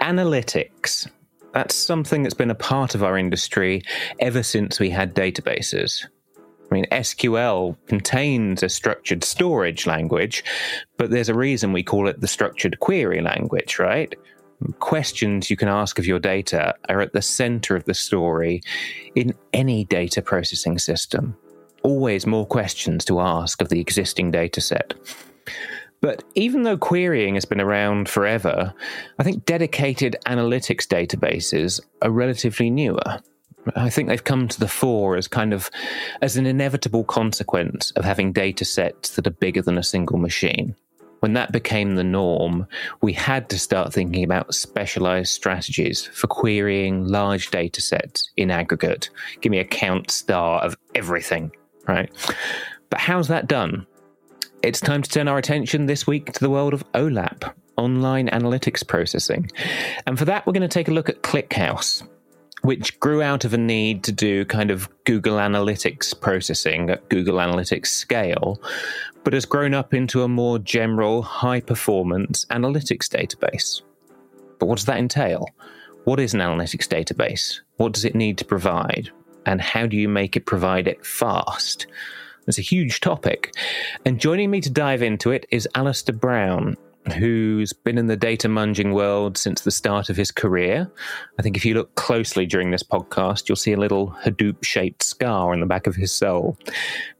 Analytics. That's something that's been a part of our industry ever since we had databases. I mean, SQL contains a structured storage language, but there's a reason we call it the structured query language, right? Questions you can ask of your data are at the center of the story in any data processing system. Always more questions to ask of the existing data set. But even though querying has been around forever, I think dedicated analytics databases are relatively newer. I think they've come to the fore as kind of as an inevitable consequence of having data sets that are bigger than a single machine. When that became the norm, we had to start thinking about specialized strategies for querying large data sets in aggregate. Give me a count star of everything, right? But how's that done? It's time to turn our attention this week to the world of OLAP, online analytics processing. And for that, we're going to take a look at ClickHouse, which grew out of a need to do kind of Google Analytics processing at Google Analytics scale, but has grown up into a more general, high performance analytics database. But what does that entail? What is an analytics database? What does it need to provide? And how do you make it provide it fast? It's a huge topic. And joining me to dive into it is Alasdair Brown, who's been in the data munging world since the start of his career. I think if you look closely during this podcast, you'll see a little Hadoop shaped scar on the back of his soul.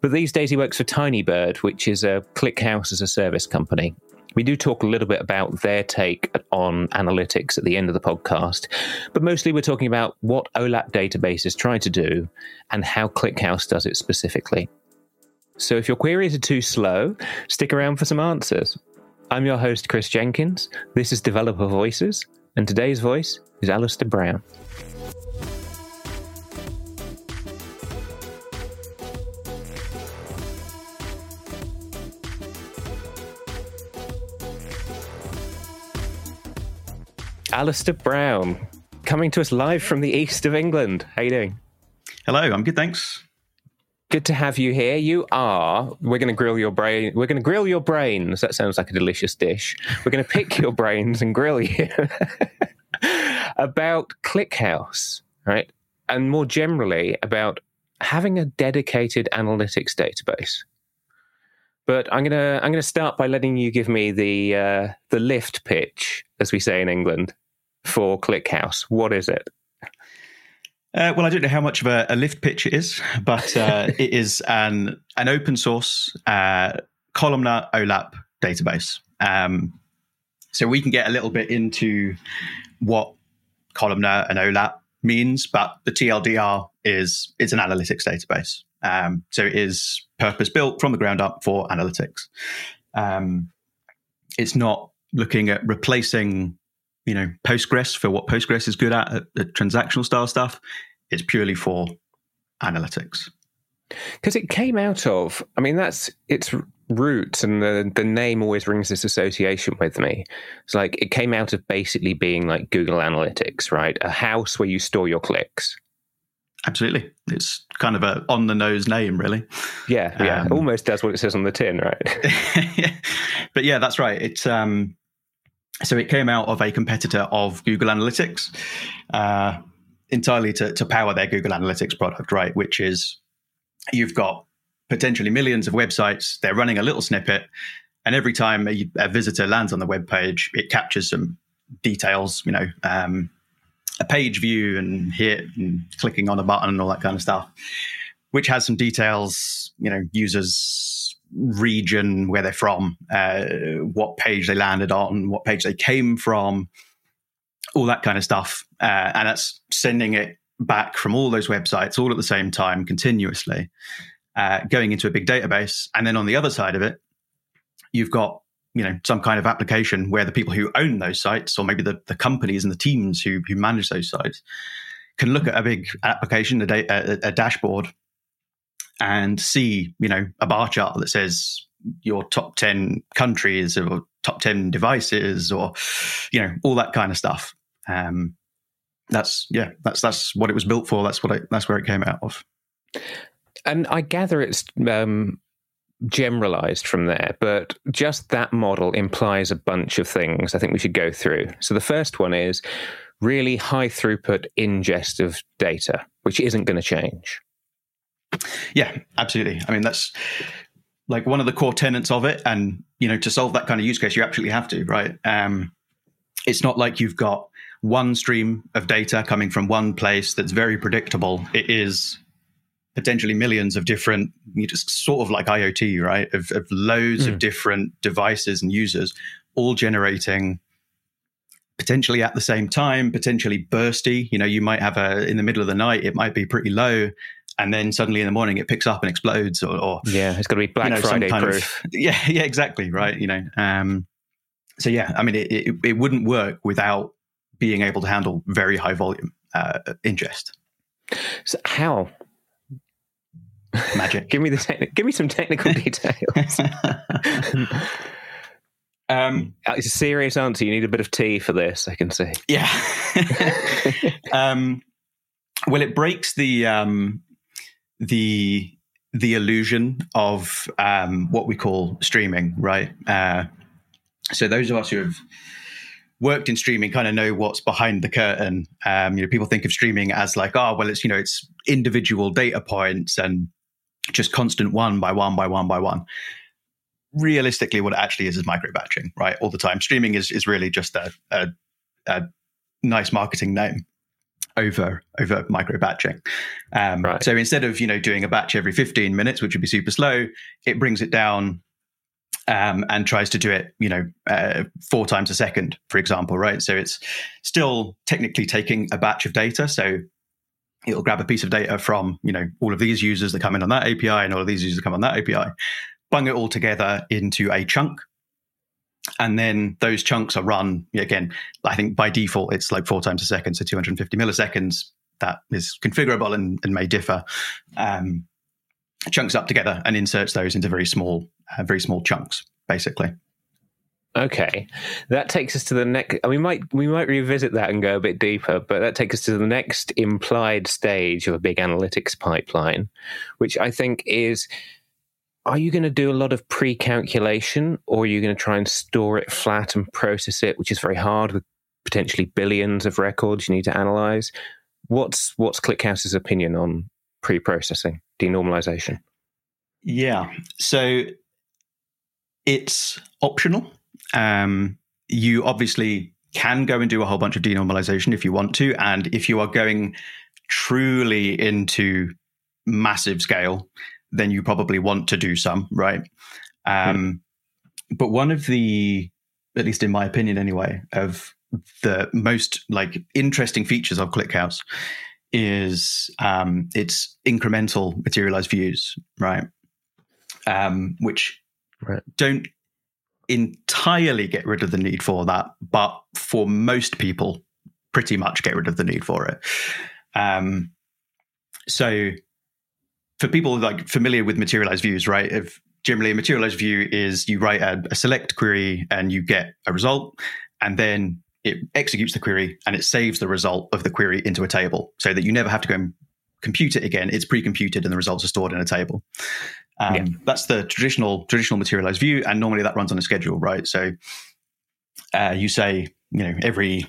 But these days he works for Tinybird, which is a ClickHouse as a service company. We do talk a little bit about their take on analytics at the end of the podcast, but mostly we're talking about what OLAP databases try to do and how ClickHouse does it specifically. So if your queries are too slow, stick around for some answers. I'm your host, Kris Jenkins. This is Developer Voices, and today's voice is Alasdair Brown. Alasdair Brown, coming to us live from the east of England. How you doing? Hello, I'm good, thanks. Good to have you here. You are. We're going to grill your brain. We're going to grill your brains. That sounds like a delicious dish. We're going to pick your brains and grill you about ClickHouse, right? And more generally about having a dedicated analytics database. But I'm gonna I'm gonna start by letting you give me the uh, the lift pitch, as we say in England, for ClickHouse. What is it? Uh, well, I don't know how much of a, a lift pitch it is, but uh, it is an an open source uh, columnar OLAP database. Um, so we can get a little bit into what columnar and OLAP means, but the TLDR is it's an analytics database. Um, so it is purpose built from the ground up for analytics. Um, it's not looking at replacing you know Postgres for what Postgres is good at, at, at transactional style stuff. It's purely for analytics. Because it came out of, I mean, that's its roots, and the the name always rings this association with me. It's like it came out of basically being like Google Analytics, right? A house where you store your clicks. Absolutely, it's kind of a on the nose name, really. Yeah, yeah, um, almost does what it says on the tin, right? yeah. but yeah, that's right. It's um, so it came out of a competitor of Google Analytics, uh, entirely to, to power their Google Analytics product, right? Which is you've got potentially millions of websites, they're running a little snippet, and every time a, a visitor lands on the web page, it captures some details, you know, um, a page view and hit and clicking on a button and all that kind of stuff, which has some details, you know, users region where they're from, uh, what page they landed on, what page they came from, all that kind of stuff. Uh, and that's sending it back from all those websites all at the same time, continuously, uh, going into a big database. And then on the other side of it, you've got you know some kind of application where the people who own those sites or maybe the, the companies and the teams who, who manage those sites can look at a big application a, da- a, a dashboard and see, you know, a bar chart that says your top 10 countries or top 10 devices or, you know, all that kind of stuff. Um, that's, yeah, that's, that's what it was built for. That's what that's where it came out of. And I gather it's, um, generalized from there, but just that model implies a bunch of things I think we should go through. So the first one is really high throughput ingest of data, which isn't going to change. Yeah, absolutely. I mean, that's like one of the core tenets of it. And, you know, to solve that kind of use case, you absolutely have to, right? Um, it's not like you've got one stream of data coming from one place that's very predictable. It is potentially millions of different, you just sort of like IoT, right? Of, of loads mm. of different devices and users all generating potentially at the same time, potentially bursty. You know, you might have a in the middle of the night, it might be pretty low, and then suddenly in the morning it picks up and explodes. Or, or yeah, it's got to be Black you know, Friday proof. Of, yeah, yeah, exactly, right. You know, um, so yeah, I mean, it, it, it wouldn't work without being able to handle very high volume uh, ingest. So how? Magic. give me the give me some technical details. Um, uh, it's a serious answer. You need a bit of tea for this. I can see. Yeah. um, well, it breaks the um, the the illusion of um, what we call streaming, right? Uh, so those of us who have worked in streaming kind of know what's behind the curtain. Um, you know, people think of streaming as like, oh, well, it's you know, it's individual data points and just constant one by one by one by one realistically what it actually is is micro batching, right? All the time. Streaming is is really just a, a, a nice marketing name over over micro batching. Um, right. So instead of you know doing a batch every 15 minutes, which would be super slow, it brings it down um, and tries to do it, you know, uh, four times a second, for example, right? So it's still technically taking a batch of data. So it'll grab a piece of data from, you know, all of these users that come in on that API and all of these users that come on that API, bung it all together into a chunk. And then those chunks are run again. I think by default it's like four times a second, so 250 milliseconds. That is configurable and, and may differ. Um, chunks up together and inserts those into very small, uh, very small chunks, basically. Okay, that takes us to the next. We might we might revisit that and go a bit deeper, but that takes us to the next implied stage of a big analytics pipeline, which I think is are you going to do a lot of pre-calculation or are you going to try and store it flat and process it which is very hard with potentially billions of records you need to analyze? What's what's clickhouse's opinion on pre-processing denormalization? Yeah. So it's optional. Um, you obviously can go and do a whole bunch of denormalization if you want to and if you are going truly into massive scale then you probably want to do some, right? Um, mm. But one of the, at least in my opinion anyway, of the most like interesting features of ClickHouse is um, its incremental materialized views, right? Um, which right. don't entirely get rid of the need for that, but for most people, pretty much get rid of the need for it. Um, so for people like familiar with materialized views, right? If generally a materialized view is you write a, a select query and you get a result, and then it executes the query and it saves the result of the query into a table so that you never have to go and compute it again. It's pre-computed and the results are stored in a table. Um, yeah. That's the traditional traditional materialized view, and normally that runs on a schedule, right? So uh, you say, you know, every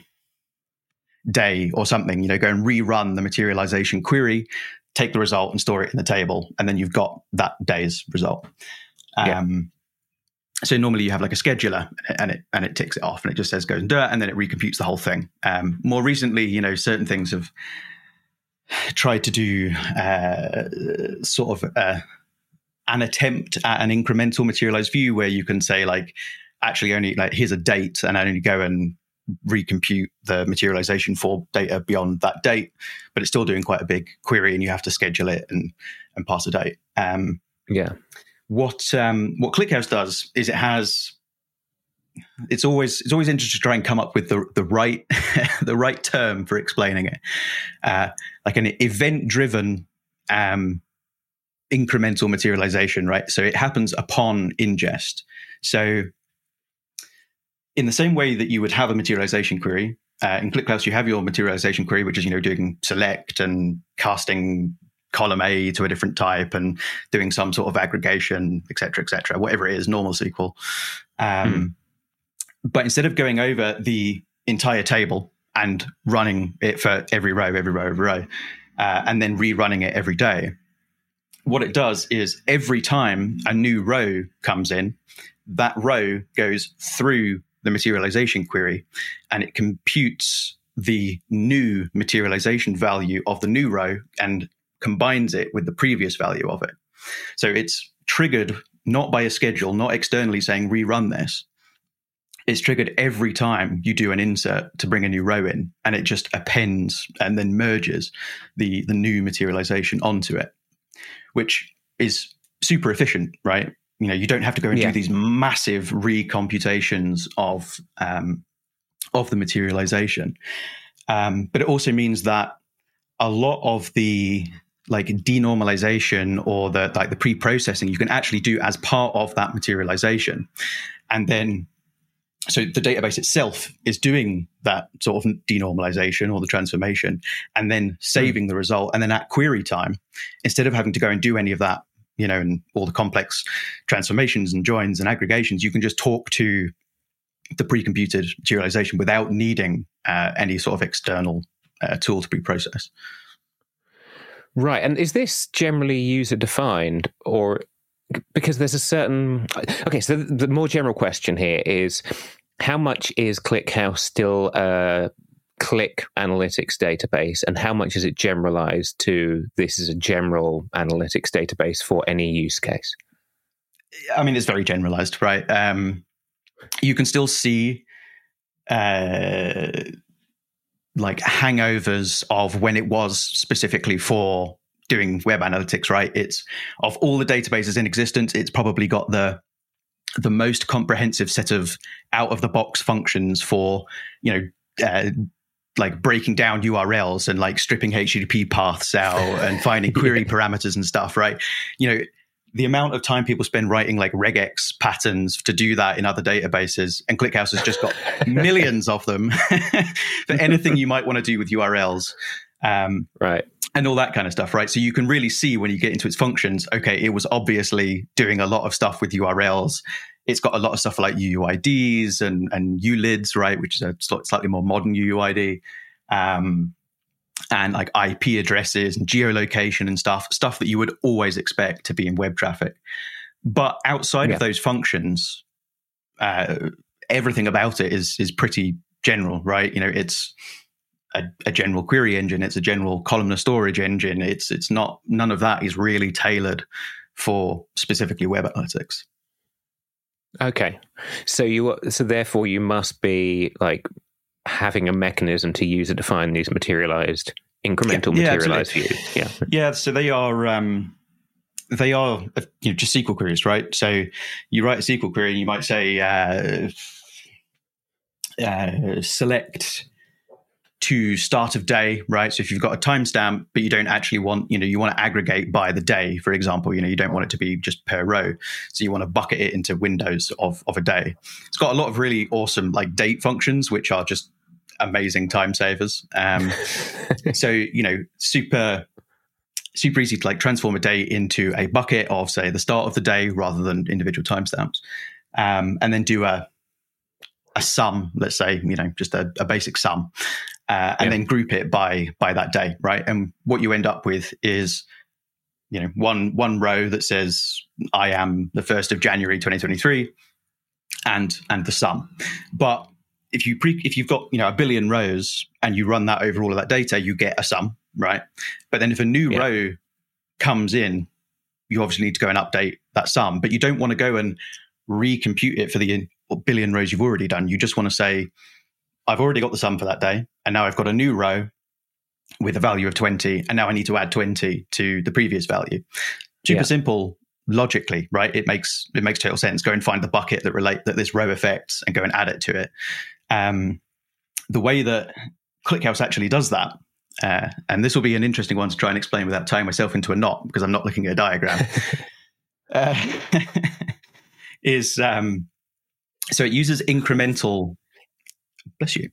day or something, you know, go and rerun the materialization query take the result and store it in the table, and then you've got that day's result. Um, yeah. So normally you have like a scheduler, and it and it ticks it off, and it just says go and do it, and then it recomputes the whole thing. Um, more recently, you know, certain things have tried to do uh, sort of uh, an attempt at an incremental materialized view where you can say like actually only like here's a date and I only go and recompute the materialization for data beyond that date, but it's still doing quite a big query, and you have to schedule it and and pass a date. Um, yeah. What um, what ClickHouse does is it has it's always it's always interesting to try and come up with the the right the right term for explaining it, uh, like an event driven um, incremental materialization, right? So it happens upon ingest. So in the same way that you would have a materialization query, uh, in ClickHouse, you have your materialization query, which is you know doing select and casting column A to a different type and doing some sort of aggregation, et cetera, et cetera, whatever it is, normal SQL. Um, mm. But instead of going over the entire table and running it for every row, every row, every row, uh, and then rerunning it every day, what it does is every time a new row comes in, that row goes through the materialization query and it computes the new materialization value of the new row and combines it with the previous value of it. So it's triggered not by a schedule, not externally saying rerun this. It's triggered every time you do an insert to bring a new row in, and it just appends and then merges the, the new materialization onto it, which is super efficient, right? You know, you don't have to go and yeah. do these massive recomputations of um, of the materialization. Um, but it also means that a lot of the like denormalization or the like the pre-processing you can actually do as part of that materialization and then so the database itself is doing that sort of denormalization or the transformation and then saving mm. the result and then at query time instead of having to go and do any of that you know and all the complex transformations and joins and aggregations you can just talk to the pre-computed materialization without needing uh, any sort of external uh, tool to pre-process Right. And is this generally user defined or because there's a certain. Okay, so the, the more general question here is how much is ClickHouse still a click analytics database and how much is it generalized to this is a general analytics database for any use case? I mean, it's very generalized, right? Um, you can still see uh, like hangovers of when it was specifically for doing web analytics, right? It's of all the databases in existence, it's probably got the the most comprehensive set of out of the box functions for you know uh, like breaking down URLs and like stripping HTTP paths out and finding query parameters and stuff, right? You know, the amount of time people spend writing like regex patterns to do that in other databases, and ClickHouse has just got millions of them for anything you might want to do with URLs. Um, right. And all that kind of stuff, right? So you can really see when you get into its functions, okay, it was obviously doing a lot of stuff with URLs. It's got a lot of stuff like UUIDs and, and ULIDs, right? Which is a slightly more modern UUID. Um, and like IP addresses and geolocation and stuff, stuff that you would always expect to be in web traffic. But outside yeah. of those functions, uh, everything about it is is pretty general, right? You know, it's a, a, general query engine, it's a general columnar storage engine. It's it's not none of that is really tailored for specifically web analytics. Okay, so you so therefore you must be like having a mechanism to user define these materialized incremental yeah, materialized yeah, views. Yeah. Yeah. So they are um, they are uh, you know just SQL queries, right? So you write a SQL query, and you might say uh, uh, select to start of day, right? So if you've got a timestamp, but you don't actually want, you know, you want to aggregate by the day, for example, you know, you don't want it to be just per row. So you want to bucket it into windows of, of a day. It's got a lot of really awesome like date functions, which are just amazing time savers. Um, so, you know, super, super easy to like transform a day into a bucket of say the start of the day rather than individual timestamps. Um, and then do a, a sum, let's say, you know, just a, a basic sum uh, and yeah. then group it by by that day, right? And what you end up with is you know one one row that says I am the first of January 2023, and and the sum. But if you pre, if you've got you know a billion rows and you run that over all of that data, you get a sum, right? But then if a new yeah. row comes in, you obviously need to go and update that sum. But you don't want to go and recompute it for the billion rows you've already done. You just want to say I've already got the sum for that day, and now I've got a new row with a value of 20, and now I need to add 20 to the previous value. Super yeah. simple logically, right? It makes it makes total sense. Go and find the bucket that relate that this row affects and go and add it to it. Um, the way that ClickHouse actually does that, uh, and this will be an interesting one to try and explain without tying myself into a knot because I'm not looking at a diagram. uh, is um, so it uses incremental bless you,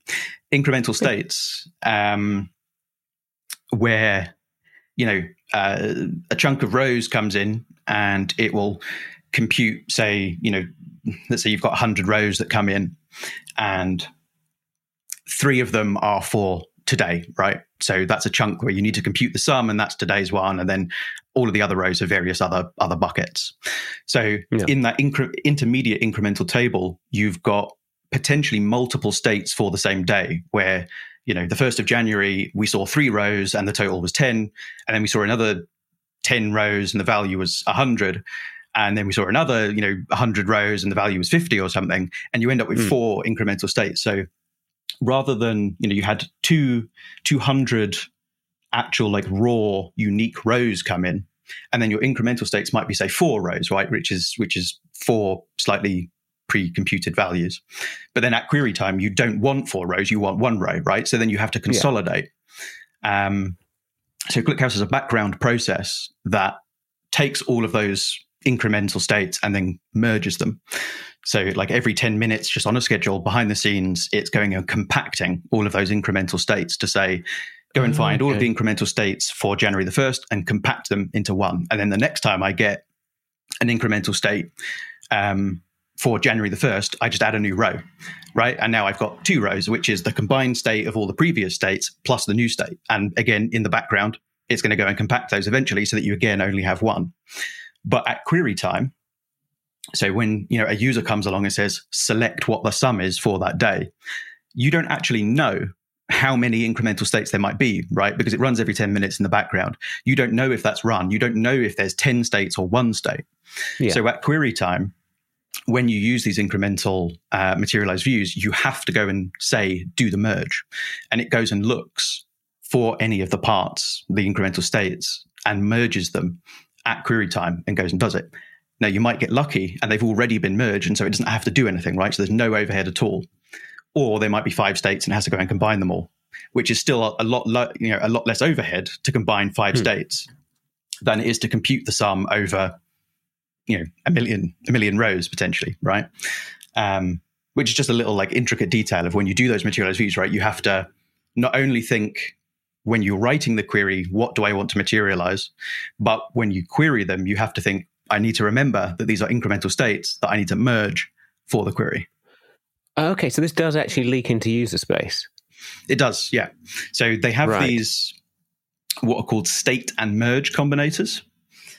incremental states um, where you know, uh, a chunk of rows comes in and it will compute, say, you know, let's say you've got 100 rows that come in and three of them are for today, right? So that's a chunk where you need to compute the sum, and that's today's one, and then all of the other rows are various other other buckets. So yeah. in that incre- intermediate incremental table, you've got potentially multiple states for the same day, where you know the first of January we saw three rows and the total was ten, and then we saw another ten rows and the value was hundred, and then we saw another you know 100 rows and the value was 50 or something and you end up with mm. four incremental states so rather than you know you had two 200 actual like raw unique rows come in and then your incremental states might be say four rows right which is which is four slightly pre-computed values but then at query time you don't want four rows you want one row right so then you have to consolidate yeah. um, so ClickHouse is a background process that takes all of those incremental states and then merges them. So, like every 10 minutes, just on a schedule behind the scenes, it's going and compacting all of those incremental states to say, go and find okay. all of the incremental states for January the 1st and compact them into one. And then the next time I get an incremental state um, for January the 1st, I just add a new row, right? And now I've got two rows, which is the combined state of all the previous states plus the new state. And again, in the background, it's going to go and compact those eventually so that you again only have one. But at query time, so when you know a user comes along and says select what the sum is for that day, you don't actually know how many incremental states there might be, right? Because it runs every 10 minutes in the background. You don't know if that's run. You don't know if there's 10 states or one state. Yeah. So at query time, when you use these incremental uh, materialized views, you have to go and say, do the merge. And it goes and looks for any of the parts, the incremental states, and merges them at query time and goes and does it. Now you might get lucky and they've already been merged, and so it doesn't have to do anything, right? So there's no overhead at all. Or there might be five states and it has to go and combine them all, which is still a lot, you know, a lot less overhead to combine five hmm. states than it is to compute the sum over, you know, a million, a million rows potentially, right? Um, which is just a little like intricate detail of when you do those materialized views, right? You have to not only think when you're writing the query, what do I want to materialize? But when you query them, you have to think, I need to remember that these are incremental states that I need to merge for the query. Okay, so this does actually leak into user space. It does, yeah. So they have right. these what are called state and merge combinators.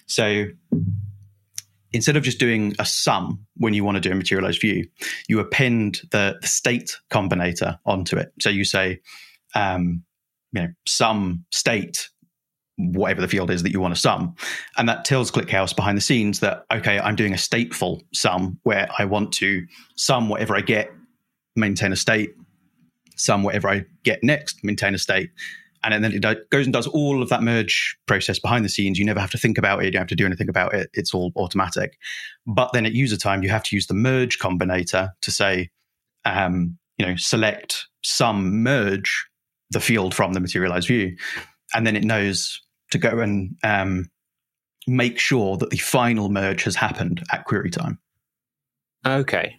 So instead of just doing a sum when you want to do a materialized view, you append the, the state combinator onto it. So you say, um, you know sumState whatever the field is that you want to sum. And that tells ClickHouse behind the scenes that, okay, I'm doing a stateful sum where I want to sum whatever I get, maintain a state, sum whatever I get next, maintain a state. And then it goes and does all of that merge process behind the scenes. You never have to think about it. You don't have to do anything about it. It's all automatic. But then at user time, you have to use the merge combinator to say, um, you know, select sumMerge the field from the materialized view. And then it knows to go and um, make sure that the final merge has happened at query time. Okay.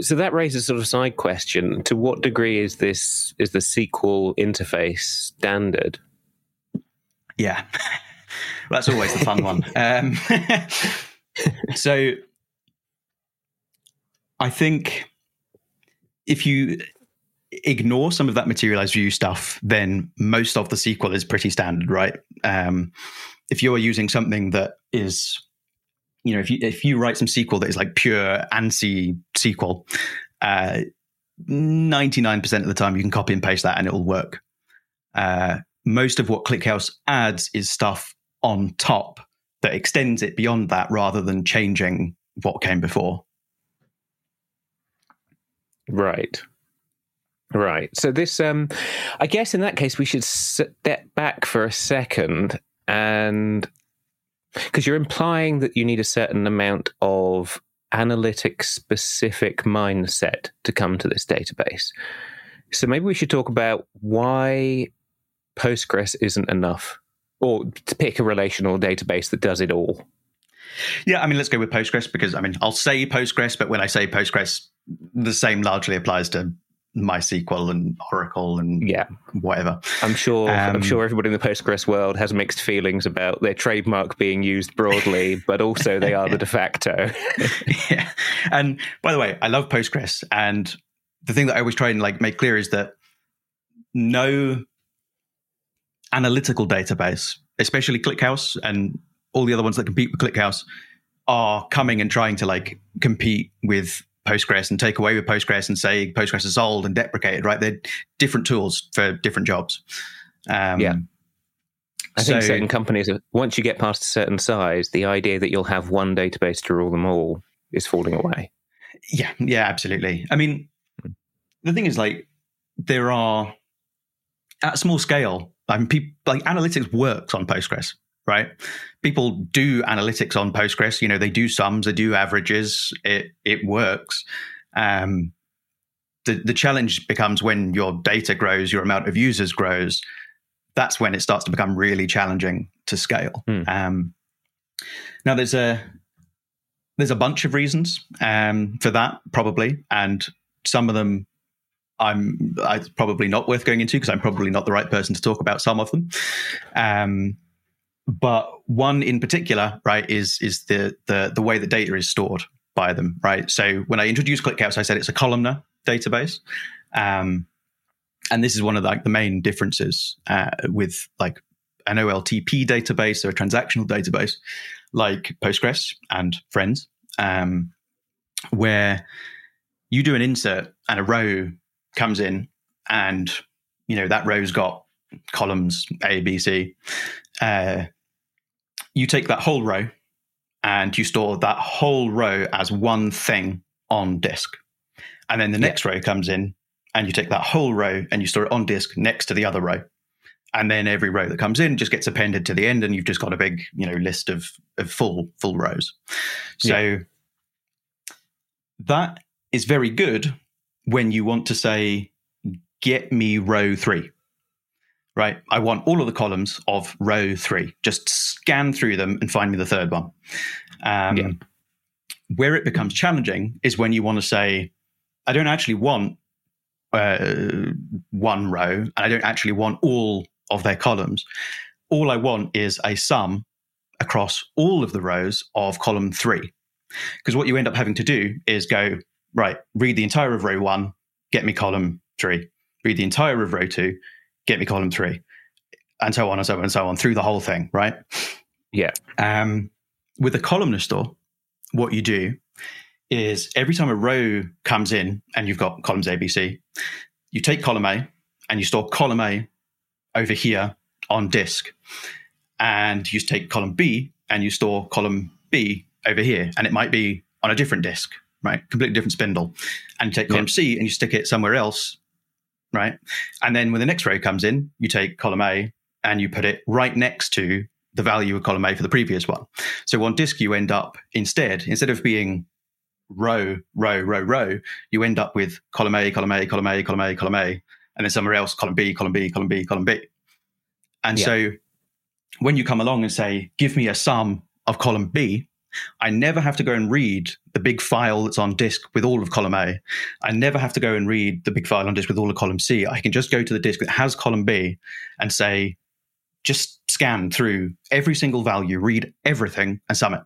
So that raises sort of side question. To what degree is this is the SQL interface standard? Yeah. well, that's always the fun one. Um, so I think if you ignore some of that materialized view stuff, then most of the SQL is pretty standard, right? Um, if you're using something that is, you know, if you if you write some SQL that is like pure ANSI SQL, uh, 99% of the time you can copy and paste that and it will work. Uh, most of what ClickHouse adds is stuff on top that extends it beyond that rather than changing what came before. Right. Right. So this, um, I guess, in that case, we should step back for a second, and because you're implying that you need a certain amount of analytic specific mindset to come to this database. So maybe we should talk about why Postgres isn't enough, or to pick a relational database that does it all. Yeah, I mean, let's go with Postgres because I mean, I'll say Postgres, but when I say Postgres, the same largely applies to MySQL and Oracle and yeah, whatever. I'm sure. Um, I'm sure everybody in the Postgres world has mixed feelings about their trademark being used broadly, but also they are the de facto. yeah. And by the way, I love Postgres, and the thing that I always try and like make clear is that no analytical database, especially ClickHouse and all the other ones that compete with ClickHouse, are coming and trying to like compete with Postgres and take away with Postgres and say Postgres is old and deprecated, right? They're different tools for different jobs. Um, yeah. I so, think certain companies, once you get past a certain size, the idea that you'll have one database to rule them all is falling away. Yeah, yeah, absolutely. I mean, the thing is, like, there are at small scale. I mean, people, like analytics works on Postgres right? People do analytics on Postgres. You know, they do sums, they do averages. It it works. Um, the the challenge becomes when your data grows, your amount of users grows. That's when it starts to become really challenging to scale. Mm. Um, now, there's a there's a bunch of reasons um, for that, probably, and some of them I'm I, probably not worth going into because I'm probably not the right person to talk about some of them. Um, but one in particular, right, is is the the the way that data is stored by them, right? So when I introduced ClickHouse, I said it's a columnar database, um, and this is one of the, like the main differences uh, with like an OLTP database or a transactional database like Postgres and Friends, um, where you do an insert and a row comes in, and you know that row's got columns A, B, C. Uh, you take that whole row and you store that whole row as one thing on disk. And then the next yeah. row comes in and you take that whole row and you store it on disk next to the other row. And then every row that comes in just gets appended to the end and you've just got a big, you know, list of, of full full rows. So yeah. that is very good when you want to say, get me row three right? I want all of the columns of row three. Just scan through them and find me the third one. Um, yeah. Where it becomes challenging is when you want to say, I don't actually want uh, one row, and I don't actually want all of their columns. All I want is a sum across all of the rows of column three. Because what you end up having to do is go, right, read the entire of row one, get me column three. Read the entire of row two, get me column three, and so on and so on and so on through the whole thing, right? Yeah. Um, with a columnar store, what you do is every time a row comes in and you've got columns ABC, you take column A and you store column A over here on disk. And you take column B and you store column B over here. And it might be on a different disk, right? Completely different spindle. And you take column yeah. C and you stick it somewhere else right? And then when the next row comes in, you take column A and you put it right next to the value of column A for the previous one. So on disk, you end up instead, instead of being row, row, row, row, you end up with column A, column A, column A, column A, column A, and then somewhere else, column B, column B, column B, column B. And yeah. so when you come along and say, give me a sum of column B, I never have to go and read the big file that's on disk with all of column A. I never have to go and read the big file on disk with all of column C. I can just go to the disk that has column B and say, just scan through every single value, read everything, and sum it.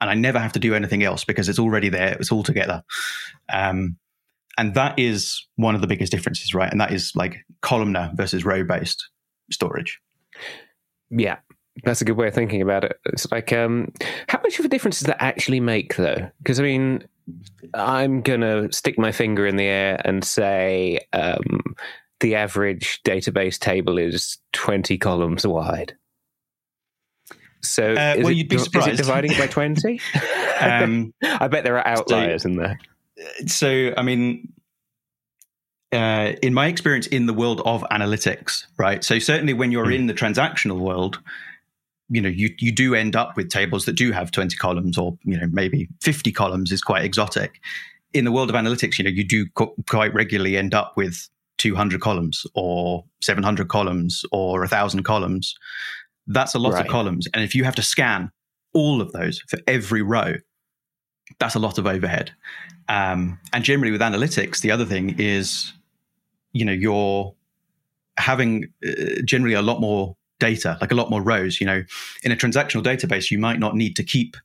And I never have to do anything else because it's already there. It's all together. Um, and that is one of the biggest differences, right? And that is like columnar versus row based storage. Yeah, that's a good way of thinking about it. It's like, um, how much of a difference does that actually make, though? Because I mean, I'm gonna stick my finger in the air and say um, the average database table is 20 columns wide. So, uh, well, it, you'd be surprised. Is it dividing it by 20? um, I bet there are outliers so, in there. So, I mean, uh, in my experience in the world of analytics, right? So certainly when you're mm. in the transactional world, you know you you do end up with tables that do have 20 columns or you know maybe 50 columns is quite exotic. In the world of analytics you know you do co- quite regularly end up with 200 columns or 700 columns or 1000 columns. That's a lot right. of columns. And if you have to scan all of those for every row that's a lot of overhead. Um, and generally with analytics the other thing is you know you're having uh, generally a lot more data, like a lot more rows. You know, in a transactional database, you might not need to keep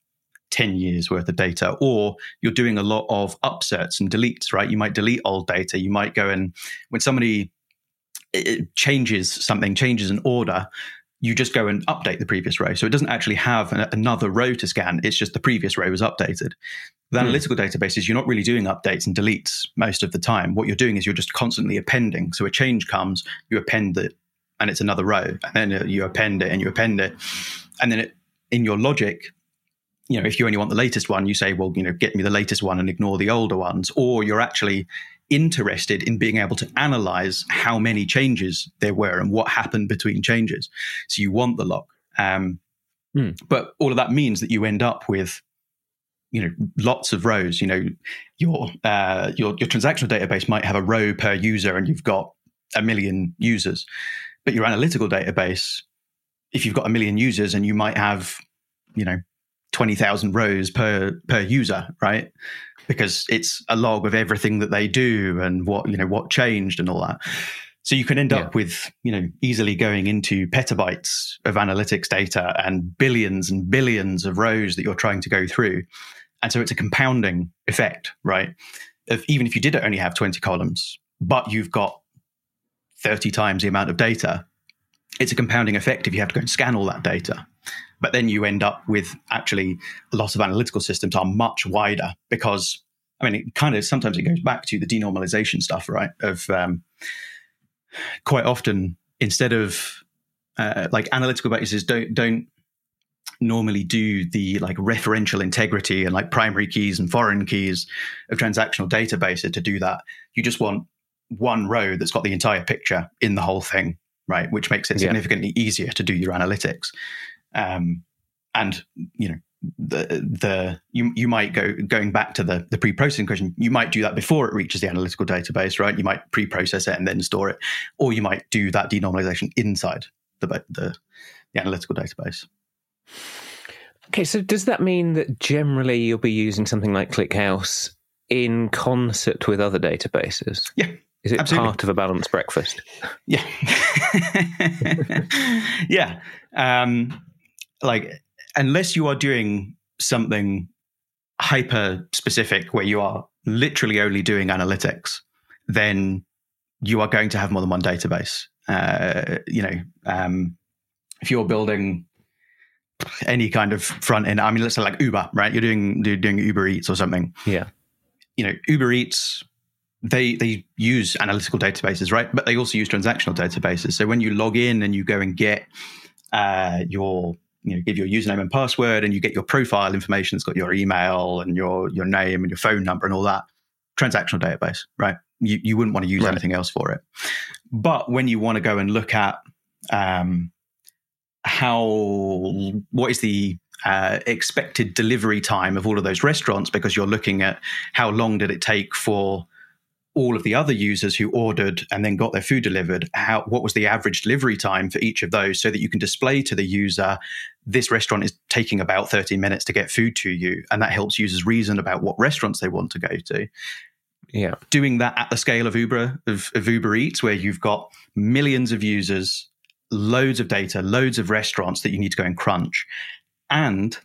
10 years worth of data, or you're doing a lot of upserts and deletes, right? You might delete old data. You might go and when somebody changes something, changes an order, you just go and update the previous row. So it doesn't actually have an, another row to scan. It's just the previous row was updated. With hmm. analytical databases, you're not really doing updates and deletes most of the time. What you're doing is you're just constantly appending. So a change comes, you append it, and it's another row. And then you append it and you append it. And then it, in your logic, you know, if you only want the latest one, you say, well, you know, get me the latest one and ignore the older ones. Or you're actually interested in being able to analyze how many changes there were and what happened between changes. So you want the log. Um, mm. But all of that means that you end up with you know lots of rows you know your uh, your your transactional database might have a row per user and you've got a million users but your analytical database if you've got a million users and you might have you know 20,000 rows per per user right? Because it's a log of everything that they do and what you know what changed and all that. So you can end up with you know easily going into petabytes of analytics data and billions and billions of rows that you're trying to go through. And so it's a compounding effect right? Of even if you did only have 20 columns but you've got 30 times the amount of data it's a compounding effect if you have to go and scan all that data but then you end up with actually a lot of analytical systems are much wider because, I mean, it kind of sometimes it goes back to the denormalization stuff, right? Of um, quite often, instead of uh, like analytical bases don't don't normally do the like referential integrity and like primary keys and foreign keys of transactional databases to do that. You just want one row that's got the entire picture in the whole thing, right? Which makes it significantly yeah. easier to do your analytics. Um, and you know the the you you might go going back to the the pre-processing question you might do that before it reaches the analytical database right you might pre-process it and then store it or you might do that denormalization inside the the, the analytical database okay so does that mean that generally you'll be using something like clickhouse in concert with other databases yeah is it Absolutely. part of a balanced breakfast yeah yeah um, like unless you are doing something hyper specific where you are literally only doing analytics, then you are going to have more than one database. Uh, you know, um, if you're building any kind of front end, I mean, let's say like Uber, right? You're doing you're doing Uber Eats or something. Yeah. You know, Uber Eats, they they use analytical databases, right? But they also use transactional databases. So when you log in and you go and get uh, your you know give your username and password and you get your profile information it's got your email and your your name and your phone number and all that transactional database right you, you wouldn't want to use right. anything else for it but when you want to go and look at um, how what is the uh, expected delivery time of all of those restaurants because you're looking at how long did it take for all of the other users who ordered and then got their food delivered how what was the average delivery time for each of those so that you can display to the user this restaurant is taking about 30 minutes to get food to you and that helps users reason about what restaurants they want to go to. Yeah. Doing that at the scale of uber of, of uber eats where you've got millions of users loads of data loads of restaurants that you need to go and crunch. And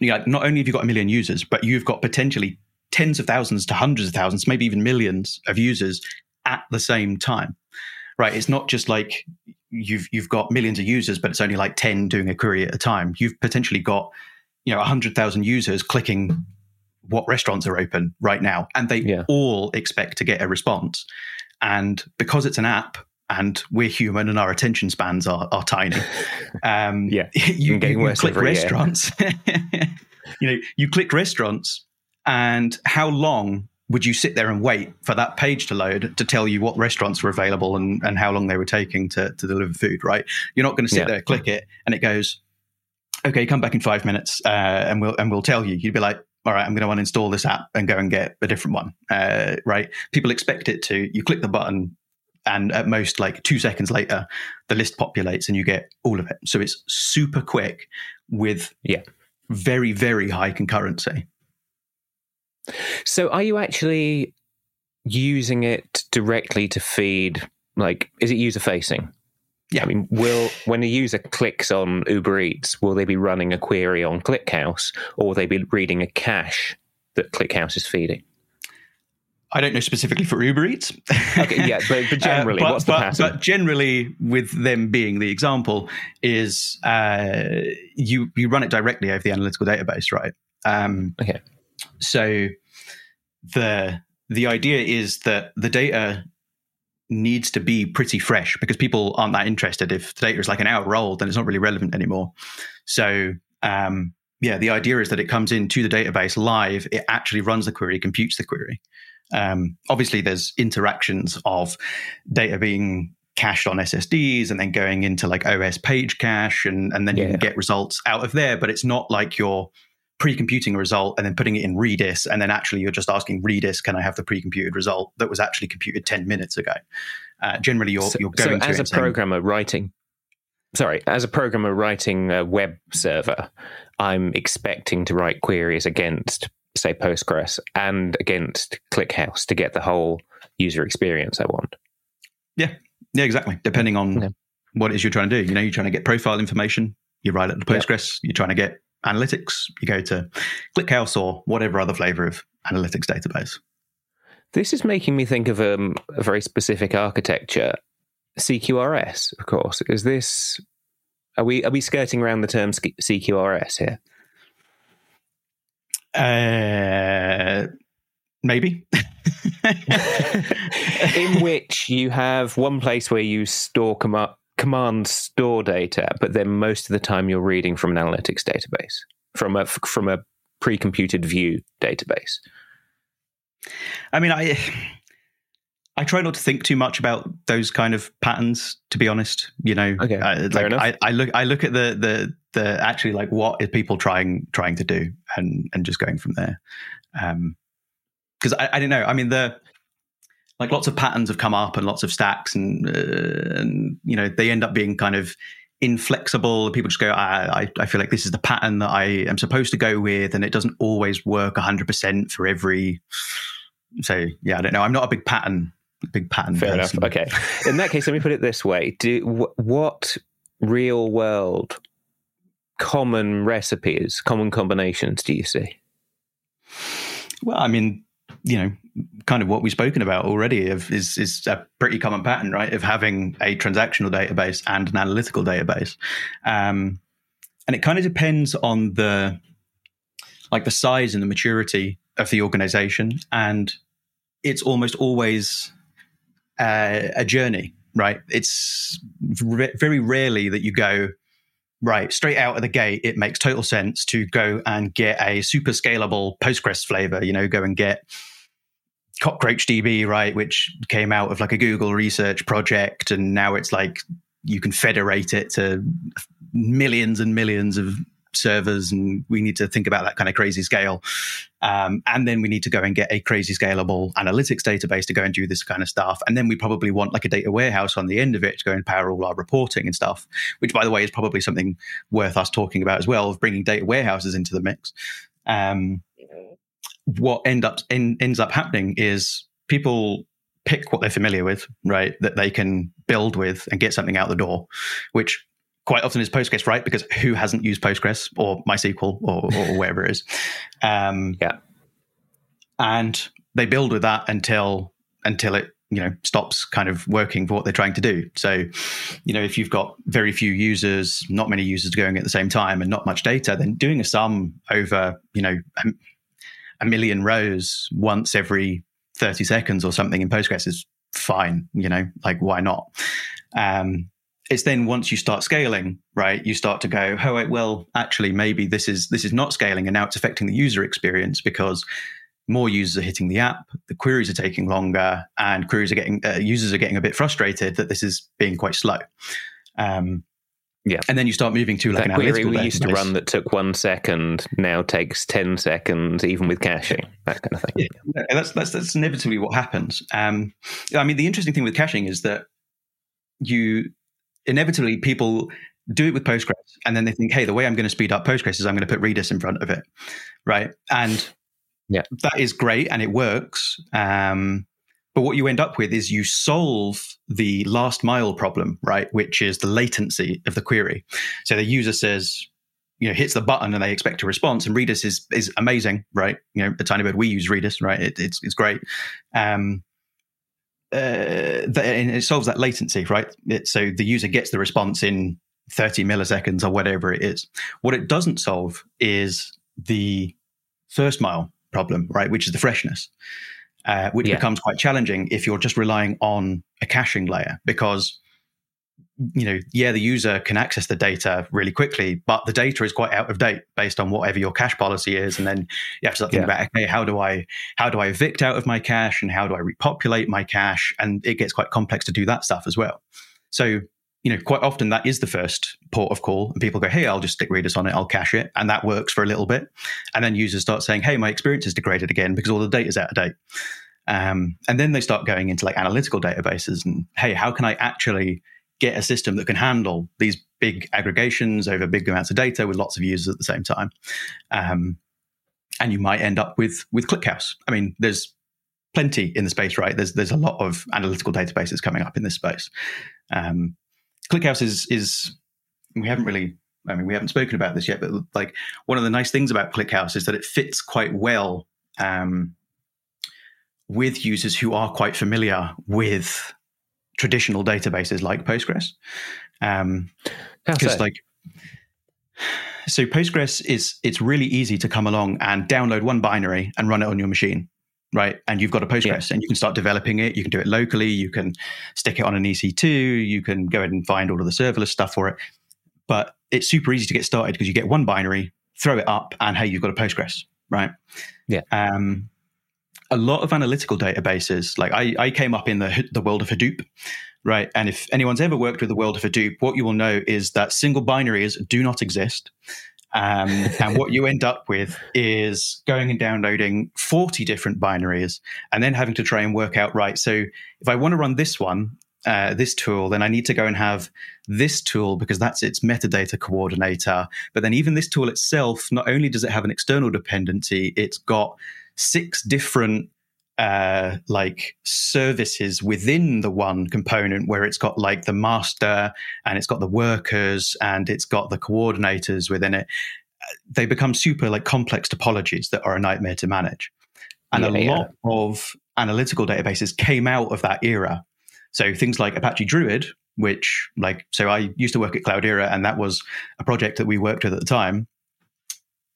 yeah, not only have you got a million users, but you've got potentially tens of thousands to hundreds of thousands, maybe even millions of users at the same time. Right? It's not just like you've you've got millions of users, but it's only like ten doing a query at a time. You've potentially got you know hundred thousand users clicking what restaurants are open right now, and they yeah. all expect to get a response. And because it's an app, and we're human and our attention spans are, are tiny. Um, yeah, you, you, you click restaurants. you know, you click restaurants, and how long would you sit there and wait for that page to load to tell you what restaurants were available and, and how long they were taking to, to deliver food, right? You're not going to sit yeah. there, click it, and it goes, okay, come back in five minutes, uh, and we'll and we'll tell you. You'd be like, all right, I'm going to uninstall this app and go and get a different one, uh, right? People expect it to. You click the button, and at most, like two seconds later, the list populates and you get all of it. So it's super quick with yeah, very very high concurrency. So, are you actually using it directly to feed? Like, is it user facing? Yeah. I mean, will when a user clicks on Uber Eats, will they be running a query on ClickHouse, or will they be reading a cache that ClickHouse is feeding? I don't know specifically for Uber Eats. okay, yeah, but, but generally, uh, but, what's the but, pattern? But generally, with them being the example, is uh, you you run it directly over the analytical database, right? Um, okay. So the the idea is that the data needs to be pretty fresh because people aren't that interested. If the data is like an hour old, then it's not really relevant anymore. So um, yeah, the idea is that it comes into the database live. It actually runs the query, computes the query. Um, obviously, there's interactions of data being cached on SSDs and then going into like OS page cache, and, and then yeah. you can get results out of there. But it's not like you're pre-computing a result and then putting it in Redis, and then actually you're just asking Redis, "Can I have the pre-computed result that was actually computed ten minutes ago?" Uh, generally, you're so, you're going so as a programmer saying, writing. Sorry, as a programmer writing a web server, I'm expecting to write queries against say Postgres and against ClickHouse to get the whole user experience I want. Yeah, yeah, exactly. Depending on okay. what it is you're trying to do. You know, you're trying to get profile information, you write it to Postgres. Yep. You're trying to get analytics, you go to ClickHouse or whatever other flavor of analytics database. This is making me think of um, a very specific architecture, CQRS. Of course, is this? Are we are we skirting around the term CQRS here? Uh, maybe. in which you have one place where you store com- command store data, but then most of the time you're reading from an analytics database, from a from a pre-computed view database. I mean, I I try not to think too much about those kind of patterns. To be honest, you know, okay, I, like I, I, look I look at the the the actually like what is people trying trying to do and and just going from there um because I, I don't know i mean the like lots of patterns have come up and lots of stacks and uh, and you know they end up being kind of inflexible. People just go I, I feel like this is the pattern that i am supposed to go with and it doesn't always work 100% for every so yeah i don't know. I'm not a big pattern big pattern fair person. enough okay. In that case let me put it this way. Do what real world common recipes, common combinations do you see? Well, I mean, you know, kind of what we've spoken about already of, is is a pretty common pattern, right? Of having a transactional database and an analytical database, um, and it kind of depends on the like the size and the maturity of the organization, and it's almost always uh, a journey, right? It's very rarely that you go, right, straight out of the gate, it makes total sense to go and get a super scalable Postgres flavor, you know, go and get Cockroach DB, right, which came out of like a Google research project. And now it's like you can federate it to millions and millions of servers and we need to think about that kind of crazy scale um, and then we need to go and get a crazy scalable analytics database to go and do this kind of stuff and then we probably want like a data warehouse on the end of it to go and power all our reporting and stuff which by the way is probably something worth us talking about as well of bringing data warehouses into the mix um, what end up in, ends up happening is people pick what they're familiar with, right? That they can build with and get something out the door, which quite often is Postgres, right? Because who hasn't used Postgres or MySQL or, or wherever it is? Um, yeah. And they build with that until until it you know stops kind of working for what they're trying to do. So, you know, if you've got very few users, not many users going at the same time, and not much data, then doing a sum over you know a, million rows once every 30 seconds or something in Postgres is fine. You know, like why not? Um, it's then once you start scaling, right, you start to go, oh, wait, well, actually, maybe this is this is not scaling, and now it's affecting the user experience because more users are hitting the app, the queries are taking longer, and queries are getting uh, users are getting a bit frustrated that this is being quite slow. Um, yeah, and then you start moving to like that an query we used to run that took one second now takes ten seconds, even with caching, that kind of thing. Yeah, that's that's that's inevitably what happens. Um, I mean, the interesting thing with caching is that you inevitably people do it with Postgres and then they think, hey, the way I'm going to speed up Postgres is I'm going to put Redis in front of it. Right. And yeah, that is great and it works. Um, but what you end up with is you solve the last mile problem, right? Which is the latency of the query. So the user says, you know, hits the button and they expect a response. And Redis is is amazing, right? You know, the Tinybird we use Redis, right? It, it's it's great. Um, uh, the, and it solves that latency, right? It, so the user gets the response in 30 milliseconds or whatever it is. What it doesn't solve is the first mile problem, right? Which is the freshness, uh, which yeah. becomes quite challenging if you're just relying on a caching layer because you know, yeah, the user can access the data really quickly, but the data is quite out of date based on whatever your cache policy is. And then you have to think yeah. about, okay, how do I how do I evict out of my cache and how do I repopulate my cache? And it gets quite complex to do that stuff as well. So, you know, quite often that is the first port of call. And people go, hey, I'll just stick Redis on it, I'll cache it. And that works for a little bit. And then users start saying, hey, my experience is degraded again because all the data is out of date. Um, and then they start going into like analytical databases and hey, how can I actually get a system that can handle these big aggregations over big amounts of data with lots of users at the same time. Um, and you might end up with with ClickHouse. I mean, there's plenty in the space, right? There's there's a lot of analytical databases coming up in this space. Um, ClickHouse is is we haven't really. I mean, we haven't spoken about this yet, but like one of the nice things about ClickHouse is that it fits quite well um, with users who are quite familiar with traditional databases like Postgres. Um, because like so Postgres is it's really easy to come along and download one binary and run it on your machine, right? And you've got a Postgres yeah. and you can start developing it. You can do it locally. You can stick it on an EC2. You can go ahead and find all of the serverless stuff for it. But it's super easy to get started because you get one binary, throw it up, and hey, you've got a Postgres, right? Yeah. Um, a lot of analytical databases, like I, I came up in the the world of Hadoop, right? And if anyone's ever worked with the world of Hadoop, what you will know is that single binaries do not exist. Um, and what you end up with is going and downloading 40 different binaries and then having to try and work out, right, so if I want to run this one, uh, this tool, then I need to go and have this tool because that's its metadata coordinator. But then even this tool itself, not only does it have an external dependency, it's got six different uh, like services within the one component where it's got like the master and it's got the workers and it's got the coordinators within it they become super like complex topologies that are a nightmare to manage. And yeah, a yeah. lot of analytical databases came out of that era. So things like apache druid which like so i used to work at cloudera and that was a project that we worked with at the time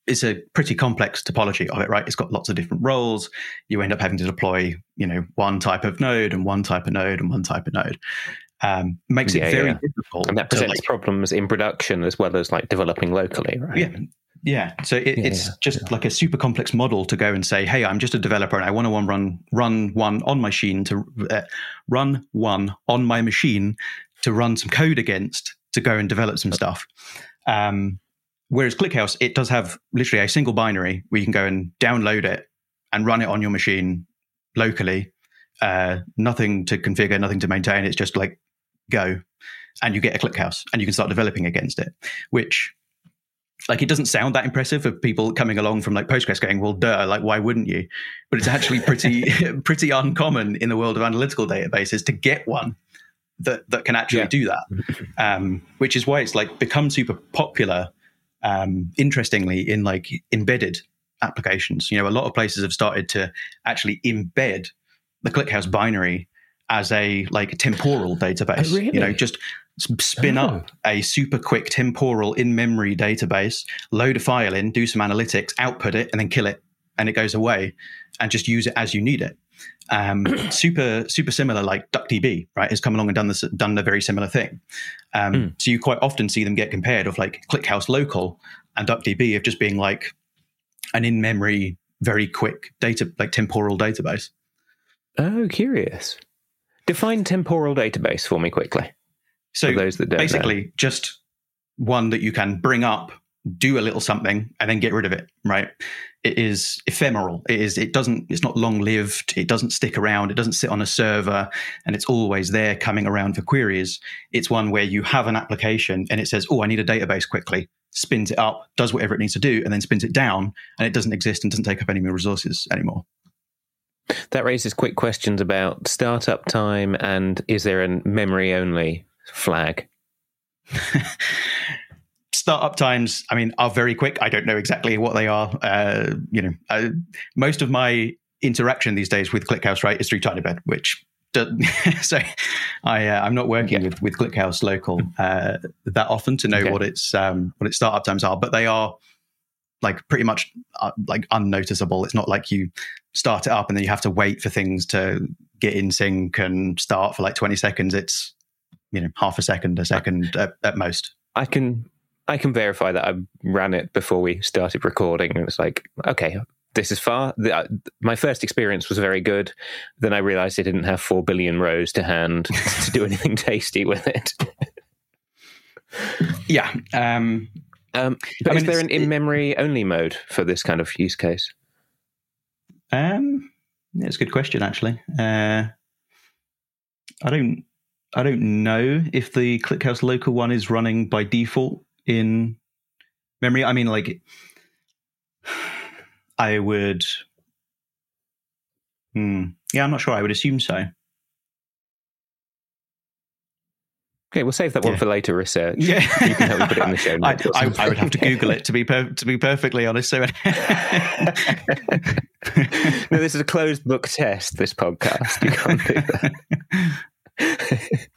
it's a pretty complex topology of it, right? It's got lots of different roles. You end up having to deploy, you know, one type of node and one type of node and one type of node. Um, makes yeah, it very yeah. difficult. And that presents like, problems in production as well as like developing locally, right? Yeah. Yeah, so it, yeah, it's just like a super complex model to go and say, "Hey, I'm just a developer, and I want to run run one on my machine to uh, run one on my machine to run some code against to go and develop some stuff." Um, Whereas ClickHouse, it does have literally a single binary where you can go and download it and run it on your machine locally. Uh, nothing to configure, nothing to maintain. It's just like go, and you get a ClickHouse, and you can start developing against it. Which, like, it doesn't sound that impressive for people coming along from like Postgres, going, "Well, duh, like, why wouldn't you?" But it's actually pretty pretty uncommon in the world of analytical databases to get one that that can actually yeah. do that. Um, which is why it's like become super popular um, interestingly in like embedded applications. You know, a lot of places have started to actually embed the ClickHouse binary as a like temporal database. Oh, really? You know, just spin oh. up a super quick temporal in memory database, load a file in, do some analytics, output it, and then kill it, and it goes away, and just use it as you need it. Um, super super similar like DuckDB, right, has come along and done this done a very similar thing. Um, mm. So you quite often see them get compared of like ClickHouse Local and DuckDB of just being like an in memory, very quick data like temporal database. Oh, curious. Define temporal database for me quickly. So those that basically know. just one that you can bring up do a little something and then get rid of it right it is ephemeral. It is it doesn't it's not long lived it doesn't stick around. It doesn't sit on a server and it's always there coming around for queries. It's one where you have an application and it says oh i need a database quickly. Spins it up does whatever it needs to do and then spins it down and it doesn't exist and doesn't take up any more resources anymore. That raises quick questions about startup time and is there a memory only flag? startup times, I mean, are very quick. I don't know exactly what they are. Uh, you know, uh, most of my interaction these days with ClickHouse, right, is through Tinybird, which so I uh, I'm not working yeah. with with ClickHouse local uh, that often to know okay. what its um, what its startup times are, but they are like pretty much uh, like unnoticeable. It's not like you start it up and then you have to wait for things to get in sync and start for like 20 seconds. It's you know half a second, a second at, at most. I can I can verify that I ran it before we started recording, and it's like okay. This is far. Uh, my first experience was very good. Then I realized I didn't have four billion rows to hand to do anything tasty with it. yeah, um, um, but I mean, is there an in-memory only mode for this kind of use case? Um, it's a good question, actually. Uh, I don't, I don't know if the ClickHouse local one is running by default in memory. I mean, like, I would. Hmm, yeah, I'm not sure. I would assume so. Okay, we'll save that one yeah. for later research. Yeah, you can help me put it in the show notes. I, I, I would have to Google it to be per- to be perfectly honest. So, no, this is a closed book test. This podcast, you can't do that.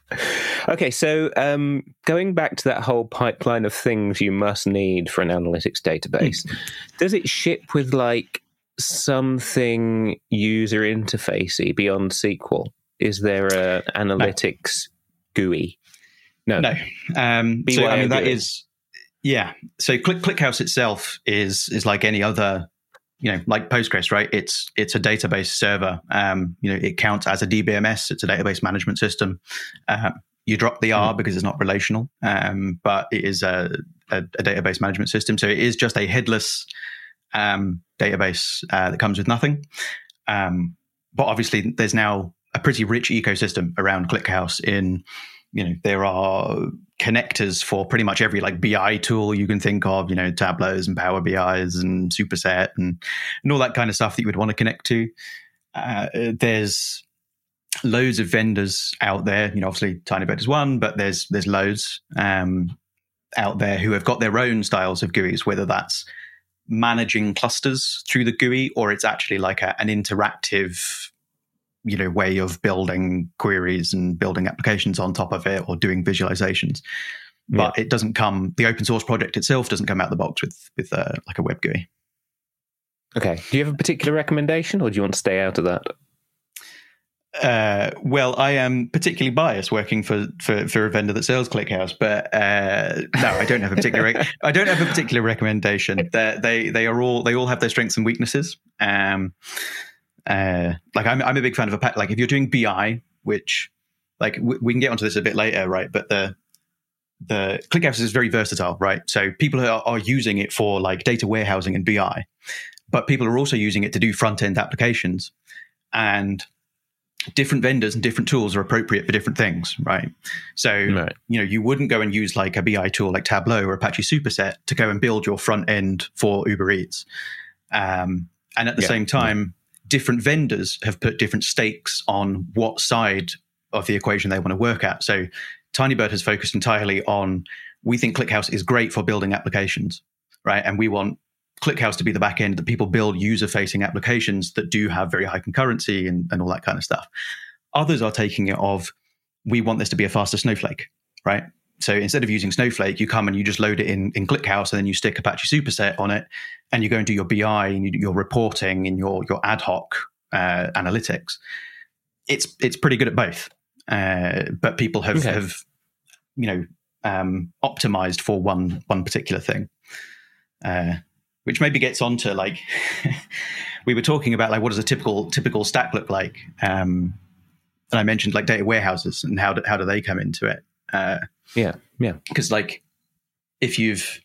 okay, so um, going back to that whole pipeline of things you must need for an analytics database, mm. does it ship with like something user interfacey beyond SQL? Is there a analytics no. GUI? No, no. Um, so I mean that is yeah. So Click ClickHouse itself is is like any other you know like Postgres, right? It's it's a database server. Um, you know, it counts as a DBMS. It's a database management system. Uh, you drop the R mm. because it's not relational, um, but it is a, a, a, database management system. So it is just a headless um, database uh, that comes with nothing. Um, but obviously, there's now a pretty rich ecosystem around ClickHouse in you know there are connectors for pretty much every like BI tool you can think of, you know, Tableaus and Power BIs and Superset and and all that kind of stuff that you would want to connect to. Uh, there's loads of vendors out there. You know, obviously Tinybird is one, but there's there's loads um, out there who have got their own styles of GUIs, whether that's managing clusters through the GUI or it's actually like a, an interactive you know way of building queries and building applications on top of it or doing visualizations but yeah. it doesn't come the open source project itself doesn't come out of the box with with uh, like a web GUI. Okay. Do you have a particular recommendation, or do you want to stay out of that? Uh, well, I am particularly biased working for, for, for a vendor that sells ClickHouse, but uh, no, I don't have a particular. I don't have a particular recommendation. They're, they they are all they all have their strengths and weaknesses. Um, uh, like I'm, I'm a big fan of a pack. Like if you're doing BI, which like w- we can get onto this a bit later, right? But the the ClickHouse is very versatile, right? So people are, are using it for like data warehousing and BI, but people are also using it to do front end applications, and different vendors and different tools are appropriate for different things, right? So right. you know you wouldn't go and use like a BI tool like Tableau or Apache Superset to go and build your front end for Uber Eats, um, and at the yeah. same time different vendors have put different stakes on what side of the equation they want to work at. So Tinybird has focused entirely on we think ClickHouse is great for building applications, right? And we want ClickHouse to be the back end that people build user facing applications that do have very high concurrency and, and all that kind of stuff. Others are taking it of we want this to be a faster Snowflake, right? So instead of using Snowflake, you come and you just load it in, in ClickHouse and then you stick Apache Superset on it and you go and do your BI and you your reporting and your, your ad hoc uh, analytics. It's, it's pretty good at both. Uh, but people have, okay. have you know, um, optimized for one, one particular thing. Uh, which maybe gets onto like we were talking about like what does a typical typical stack look like um, and i mentioned like data warehouses and how do, how do they come into it uh, yeah, yeah. Because like if you've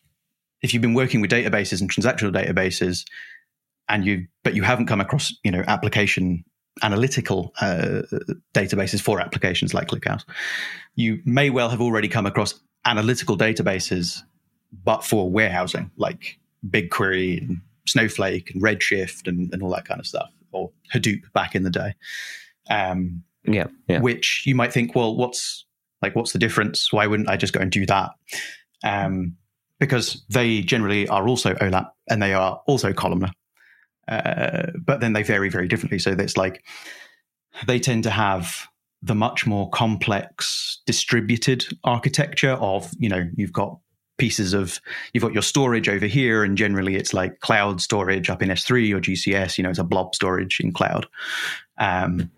if you've been working with databases and transactional databases, and you but you haven't come across you know application analytical uh, databases for applications like ClickHouse, you may well have already come across analytical databases, but for warehousing like BigQuery and Snowflake and Redshift and, and all that kind of stuff, or Hadoop back in the day. Um, yeah, yeah. Which you might think, well, what's like, what's the difference? Why wouldn't I just go and do that? Um, because they generally are also OLAP and they are also columnar. Uh, but then they vary very differently. So it's like they tend to have the much more complex distributed architecture of, you know, you've got pieces of you've got your storage over here and generally it's like cloud storage up in s3 or gcs you know it's a blob storage in cloud um,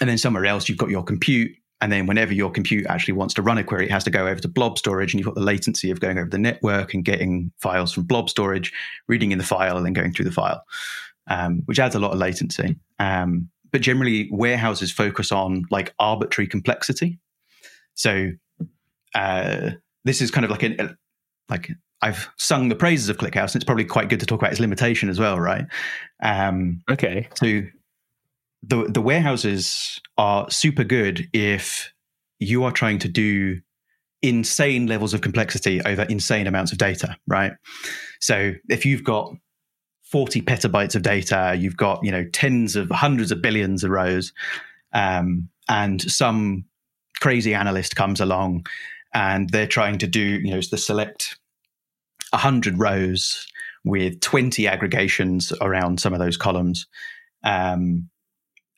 and then somewhere else you've got your compute and then whenever your compute actually wants to run a query, it has to go over to blob storage, and you've got the latency of going over the network and getting files from blob storage, reading in the file, and then going through the file, um, which adds a lot of latency. Um, but generally, warehouses focus on like arbitrary complexity. So uh, this is kind of like a like I've sung the praises of ClickHouse, and it's probably quite good to talk about its limitation as well, right? Um, okay. So the the warehouses are super good if you are trying to do insane levels of complexity over insane amounts of data, right? So if you've got 40 petabytes of data, you've got, you know, tens of hundreds of billions of rows, um, and some crazy analyst comes along and they're trying to do, you know, the select 100 rows with 20 aggregations around some of those columns. Um,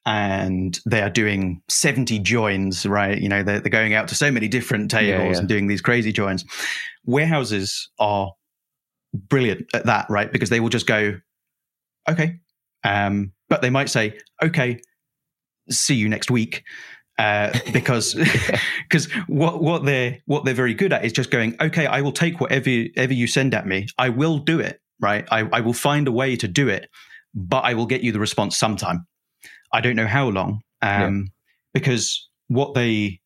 and they are doing 70 joins, right? You know, they're, they're going out to so many different tables yeah, yeah. and doing these crazy joins. Warehouses are brilliant at that, right? Because they will just go, okay. Um, but they might say, okay, see you next week. Uh, because because what what they're what they're very good at is just going okay I will take whatever ever you send at me I will do it right I, I will find a way to do it but I will get you the response sometime I don't know how long, um, yeah. because what they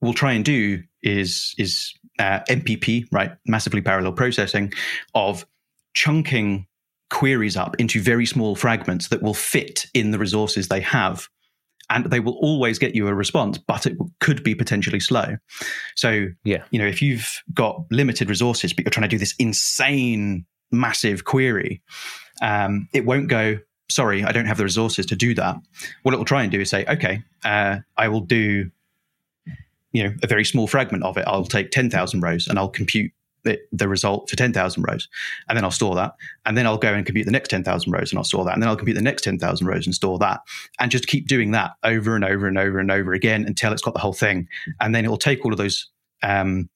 will try and do is is uh, MPP, right? Massively parallel processing of chunking queries up into very small fragments that will fit in the resources they have. And they will always get you a response, but it could be potentially slow. So, yeah. you know, if you've got limited resources, but you're trying to do this insane, massive query, um, it won't go, sorry, I don't have the resources to do that. What it will try and do is say, okay, uh, I will do, you know, a very small fragment of it. I'll take 10,000 rows and I'll compute the, the result for 10,000 rows. And then I'll store that. And then I'll go and compute the next 10,000 rows and I'll store that. And then I'll compute the next 10,000 rows and store that. And just keep doing that over and over and over and over again until it's got the whole thing. And then it will take all of those um,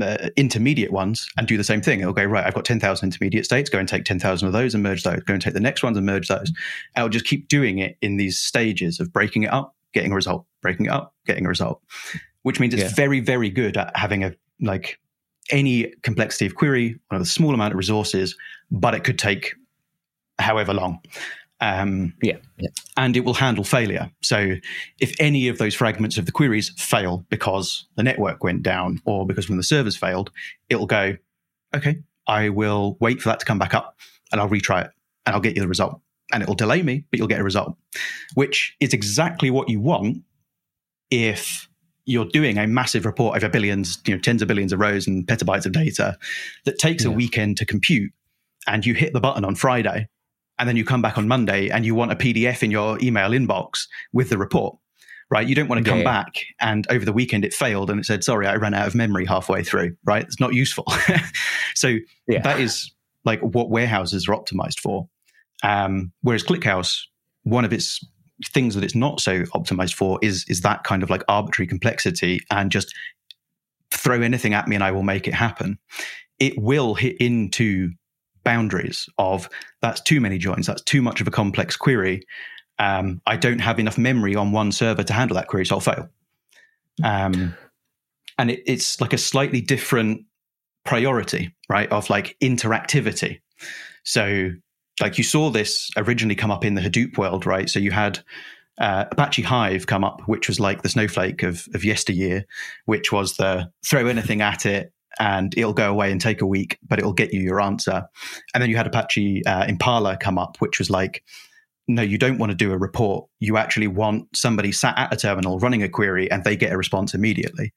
uh, intermediate ones and do the same thing. It'll go, right, I've got 10,000 intermediate states, go and take 10,000 of those and merge those, go and take the next ones and merge those. And it'll just keep doing it in these stages of breaking it up, getting a result, breaking it up, getting a result, which means it's yeah. very, very good at having a, like, any complexity of query on a small amount of resources, but it could take however long. Um, yeah, yeah, And it will handle failure. So if any of those fragments of the queries fail because the network went down or because when the servers failed, it'll go, okay, I will wait for that to come back up and I'll retry it and I'll get you the result. And it'll delay me, but you'll get a result, which is exactly what you want if you're doing a massive report over billions, you know, tens of billions of rows and petabytes of data that takes yeah. a weekend to compute and you hit the button on Friday and then you come back on Monday and you want a PDF in your email inbox with the report, right? You don't want to come yeah, back and over the weekend it failed and it said, sorry, I ran out of memory halfway through, right? It's not useful. so yeah. that is like what warehouses are optimized for. Um, whereas ClickHouse, one of its things that it's not so optimized for is is that kind of like arbitrary complexity and just throw anything at me and I will make it happen. It will hit into boundaries of that's too many joins, that's too much of a complex query. Um, I don't have enough memory on one server to handle that query, so I'll fail. Um, and it, it's like a slightly different priority, right? Of like interactivity. So, like you saw this originally come up in the Hadoop world, right? So you had uh, Apache Hive come up, which was like the snowflake of, of yesteryear, which was the throw anything at it, and it'll go away and take a week, but it'll get you your answer. And then you had Apache uh, Impala come up, which was like, no, you don't want to do a report. You actually want somebody sat at a terminal running a query and they get a response immediately.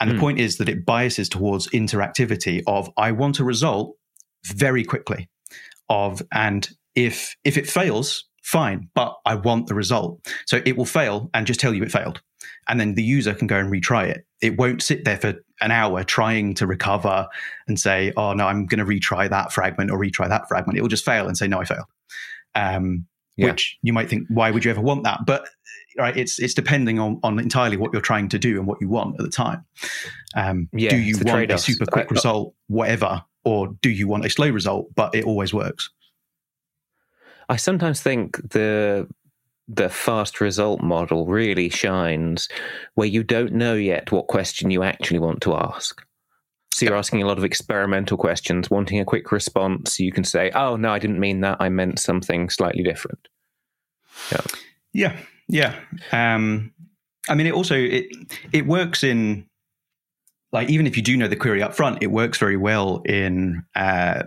And mm. the hmm. point is that it biases towards interactivity of I want a result very quickly of and if if it fails, fine, but I want the result. So it will fail and just tell you it failed. And then the user can go and retry it. It won't sit there for an hour trying to recover and say, oh, no, I'm going to retry that fragment or retry that fragment. It will just fail and say, no, I failed. Um, yeah. Which you might think, why would you ever want that? But right, it's it's depending on, on entirely what you're trying to do and what you want at the time. Um, yeah, do you want trade-offs. a super quick result, whatever, or do you want a slow result, but it always works? I sometimes think the the fast result model really shines where you don't know yet what question you actually want to ask. So you're asking a lot of experimental questions, wanting a quick response. You can say, "Oh no, I didn't mean that. I meant something slightly different." Yeah, yeah, yeah. Um, I mean, it also it it works in like even if you do know the query up front, it works very well in uh,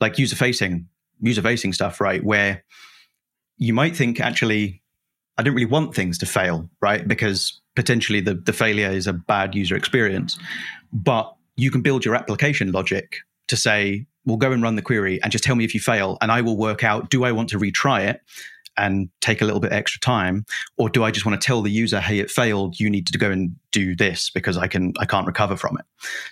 like user facing user facing stuff, right? Where you might think actually, I don't really want things to fail, right? Because potentially the, the failure is a bad user experience. But you can build your application logic to say, well, go and run the query and just tell me if you fail, and I will work out do I want to retry it and take a little bit extra time or do i just want to tell the user hey it failed you need to go and do this because i can i can't recover from it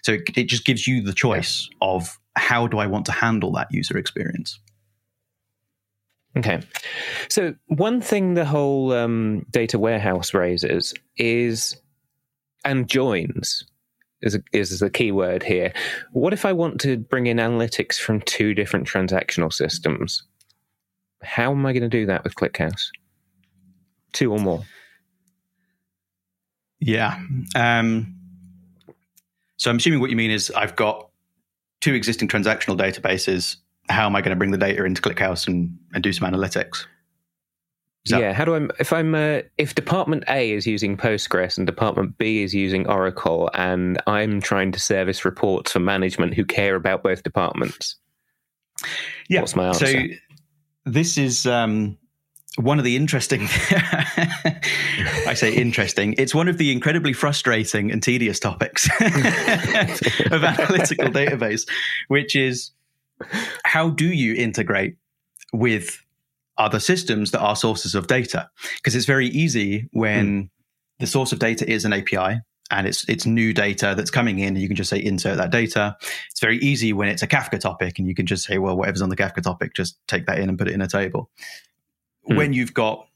so it, it just gives you the choice of how do i want to handle that user experience Okay. So, one thing the whole um, data warehouse raises is, and joins is a, is the key word here. What if I want to bring in analytics from two different transactional systems? How am I going to do that with ClickHouse? Two or more? Yeah. Um, so, I'm assuming what you mean is I've got two existing transactional databases how am I going to bring the data into ClickHouse and, and do some analytics? That- yeah, how do I? If I'm uh, if Department A is using Postgres and Department B is using Oracle, and I'm trying to service reports for management who care about both departments, yeah. What's my answer? So this is um, one of the interesting. I say interesting. It's one of the incredibly frustrating and tedious topics of analytical database, which is how do you integrate with other systems that are sources of data? Because it's very easy when mm. the source of data is an API and it's it's new data that's coming in and you can just say insert that data it's very easy when it's a kafka topic and you can just say well whatever's on the kafka topic just take that in and put it in a table mm. when you've got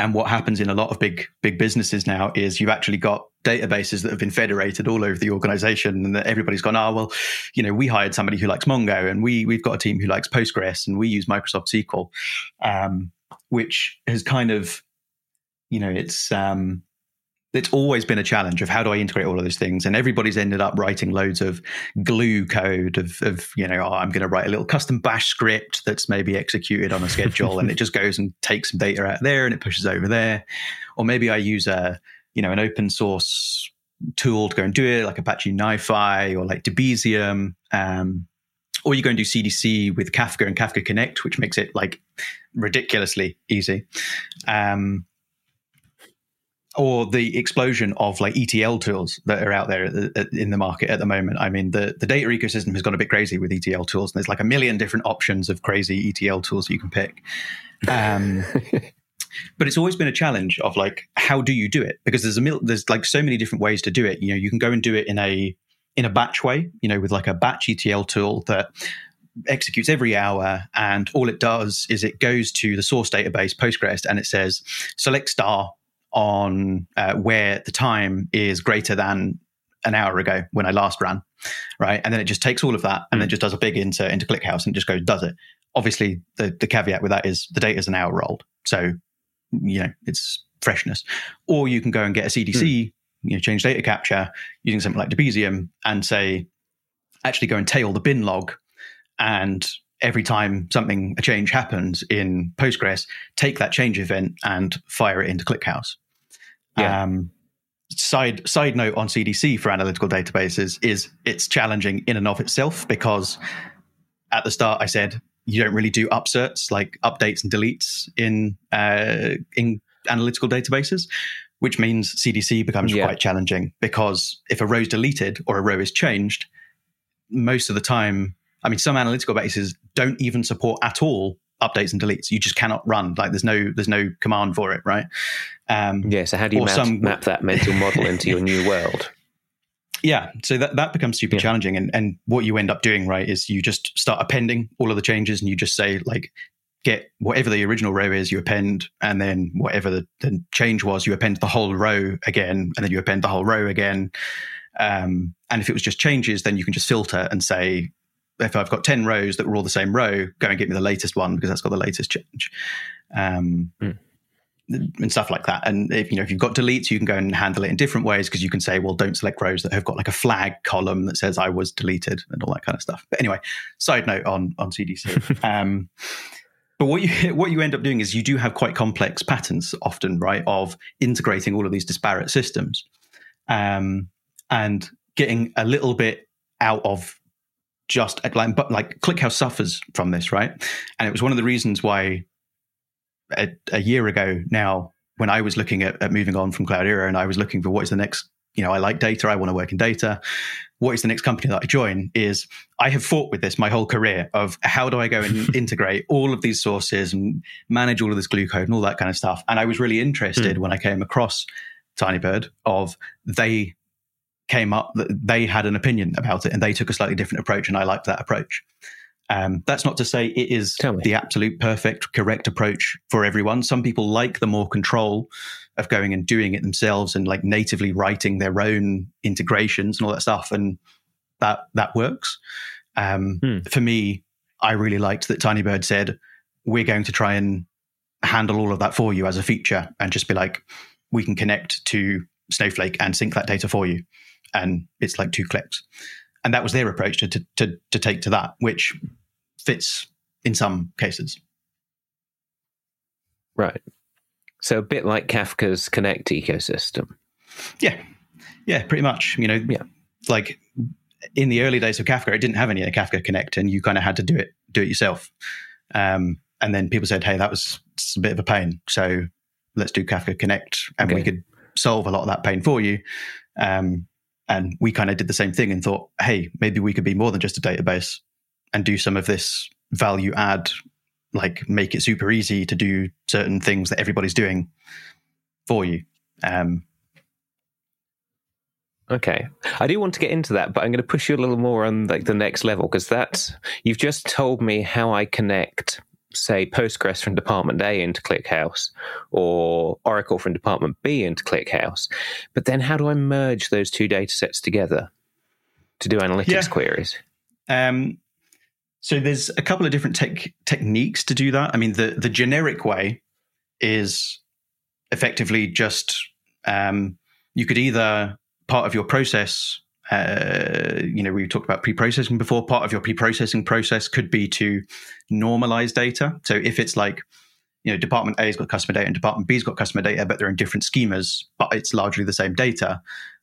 and what happens in a lot of big big businesses now is you've actually got databases that have been federated all over the organization and that everybody's gone, oh, well, you know, we hired somebody who likes Mongo and we, we've got a team who likes Postgres and we use Microsoft SQL, um, which has kind of, you know, it's, um, it's always been a challenge of how do I integrate all of those things? And everybody's ended up writing loads of glue code of, of you know, oh, I'm going to write a little custom bash script that's maybe executed on a schedule and it just goes and takes some data out there and it pushes over there. Or maybe I use a, you know, an open source tool to go and do it, like Apache NiFi or like Debezium. Um, or you go and do CDC with Kafka and Kafka Connect, which makes it like ridiculously easy. Um, or the explosion of like ETL tools that are out there in the market at the moment. I mean, the, the data ecosystem has gone a bit crazy with ETL tools, and there's like a million different options of crazy ETL tools you can pick. Um, but it's always been a challenge of like how do you do it because there's a mil- there's like so many different ways to do it you know you can go and do it in a in a batch way you know with like a batch etl tool that executes every hour and all it does is it goes to the source database postgres and it says select star on uh, where the time is greater than an hour ago when I last ran, right? And then it just takes all of that and mm. then just does a big insert into ClickHouse and just goes does it. Obviously, the the caveat with that is the data is an hour old, so you know it's freshness or you can go and get a cdc mm. you know change data capture using something like debezium and say actually go and tail the bin log and every time something a change happens in postgres take that change event and fire it into clickhouse yeah. um, side side note on cdc for analytical databases is it's challenging in and of itself because at the start i said you don't really do upserts like updates and deletes in uh, in analytical databases, which means CDC becomes yeah. quite challenging because if a row is deleted or a row is changed, most of the time, I mean, some analytical bases don't even support at all updates and deletes. You just cannot run. Like there's no there's no command for it, right? Um, yeah. So how do you map, some, map that mental model into your new world? Yeah, so that, that becomes super yeah. challenging. And, and what you end up doing, right, is you just start appending all of the changes and you just say, like, get whatever the original row is, you append, and then whatever the, the change was, you append the whole row again, and then you append the whole row again. Um, and if it was just changes, then you can just filter and say, if I've got 10 rows that were all the same row, go and get me the latest one because that's got the latest change. Um, mm. And stuff like that. And if you know if you've got deletes, you can go and handle it in different ways because you can say, well, don't select rows that have got like a flag column that says I was deleted and all that kind of stuff. But anyway, side note on on CDC. um, but what you what you end up doing is you do have quite complex patterns often, right, of integrating all of these disparate systems, um, and getting a little bit out of just like but like ClickHouse suffers from this, right? And it was one of the reasons why a, a year ago now, when I was looking at, at moving on from Cloudera and I was looking for what is the next, you know, I like data, I want to work in data. What is the next company that I join? Is I have fought with this my whole career of how do I go and integrate all of these sources and manage all of this glue code and all that kind of stuff. And I was really interested mm. when I came across Tinybird of they came up that they had an opinion about it and they took a slightly different approach, and I liked that approach. Um, that's not to say it is the absolute perfect, correct approach for everyone. Some people like the more control of going and doing it themselves and like natively writing their own integrations and all that stuff, and that that works. Um, hmm. For me, I really liked that Tinybird said we're going to try and handle all of that for you as a feature, and just be like, we can connect to Snowflake and sync that data for you and it's like two clicks. And that was their approach to, to, to, to take to that, which fits in some cases. Right. So a bit like Kafka's Connect ecosystem. Yeah. Yeah, pretty much. You know, yeah. like in the early days of Kafka, it didn't have any Kafka Connect and you kind of had to do it, do it yourself. Um, and then people said, Hey, that was a bit of a pain. So let's do Kafka Connect and okay. we could solve a lot of that pain for you. Um, and we kind of did the same thing and thought, hey, maybe we could be more than just a database and do some of this value add, like make it super easy to do certain things that everybody's doing for you. Um, Okay, I do want to get into that, but I'm going to push you a little more on like the next level because that's you've just told me how I connect say Postgres from Department A into ClickHouse or Oracle from Department B into ClickHouse. But then how do I merge those two data sets together to do analytics yeah. queries? Um, so there's a couple of different tech, techniques to do that. I mean, the, the generic way is effectively just um, you could either part of your process uh, you know, we talked about pre-processing before. Part of your pre-processing process could be to normalize data. So if it's like, you know, Department A's got customer data and Department B's got customer data, but they're in different schemas, but it's largely the same data.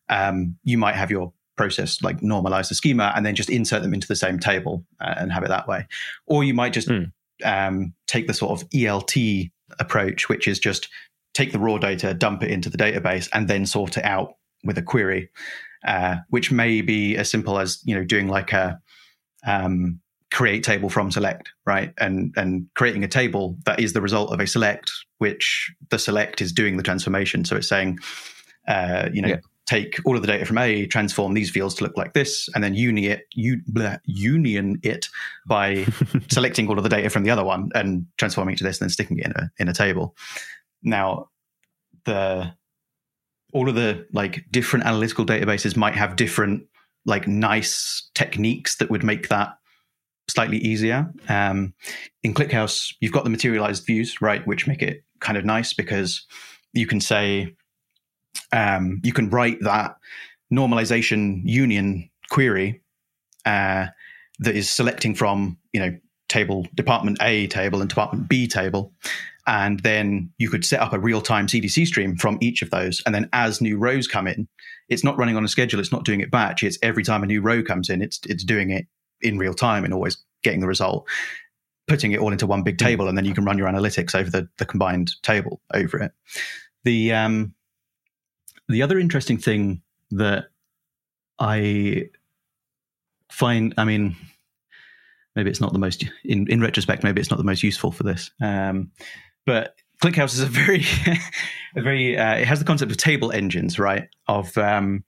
Um, you might have your process like normalize the schema and then just insert them into the same table uh, and have it that way. Or you might just mm. um, take the sort of ELT approach, which is just take the raw data, dump it into the database, and then sort it out with a query uh, which may be as simple as you know doing like a um, create table from select, right? And and creating a table that is the result of a select, which the select is doing the transformation. So it's saying, uh, you know. Yeah. Take all of the data from A, transform these fields to look like this, and then uni it, u- bleh, union it by selecting all of the data from the other one and transforming it to this, and then sticking it in a in a table. Now, the all of the like different analytical databases might have different like nice techniques that would make that slightly easier. Um, in ClickHouse, you've got the materialized views, right, which make it kind of nice because you can say um, you can write that normalization union query uh, that is selecting from you know table department A table and department B table, and then you could set up a real time CDC stream from each of those. And then as new rows come in, it's not running on a schedule. It's not doing it batch. It's every time a new row comes in, it's, it's doing it in real time and always getting the result, putting it all into one big table. And then you can run your analytics over the, the combined table over it. The, um, the other interesting thing that I find, I mean, maybe it's not the most in, in retrospect maybe it's not the most useful for this um, but ClickHouse is a very a very uh, it has the concept of table engines right of um,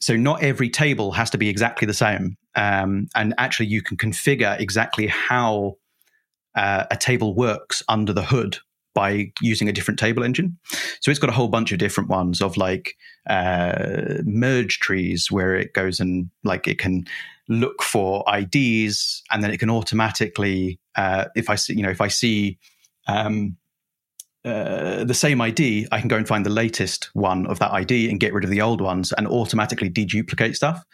so not every table has to be exactly the same um, and actually you can configure exactly how uh, a table works under the hood by using a different table engine. So it's got a whole bunch of different ones of like uh, merge trees where it goes and like it can look for IDs and then it can automatically, uh, if I see, you know, if I see um, uh, the same ID, I can go and find the latest one of that ID and get rid of the old ones and automatically deduplicate stuff.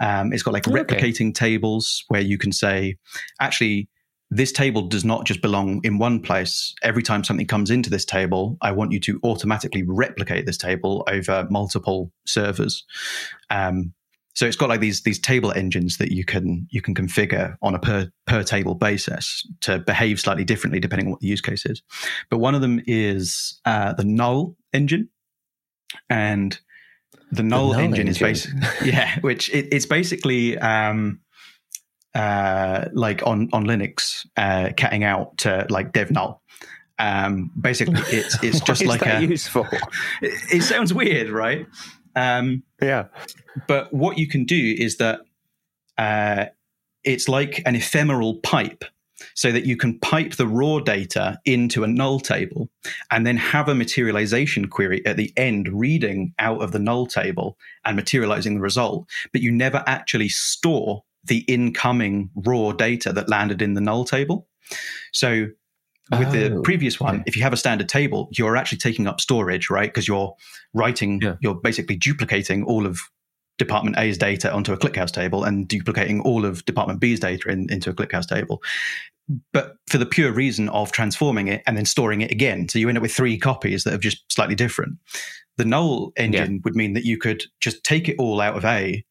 Um, it's got like okay. replicating tables where you can say, actually, this table does not just belong in one place. Every time something comes into this table, I want you to automatically replicate this table over multiple servers. Um, so it's got like these these table engines that you can you can configure on a per per table basis to behave slightly differently depending on what the use case is. But one of them is uh, the null engine, and the null, the null engine, engine, is basically yeah, which it, it's basically um, uh, like on on Linux, uh, catting out to like dev null. Um, basically, it's it's just like a useful. It, it, sounds weird, right? Um, yeah, but what you can do is that uh, it's like an ephemeral pipe, so that you can pipe the raw data into a null table, and then have a materialization query at the end reading out of the null table and materializing the result. But you never actually store the incoming raw data that landed in the null table. So with oh, the previous one, if you have a standard table, you're actually taking up storage, right? Because you're writing, yeah. you're basically duplicating all of Department A's data onto a ClickHouse table and duplicating all of Department B's data in, into a ClickHouse table. But for the pure reason of transforming it and then storing it again. So you end up with three copies that are just slightly different. The null engine yeah. would mean that you could just take it all out of A,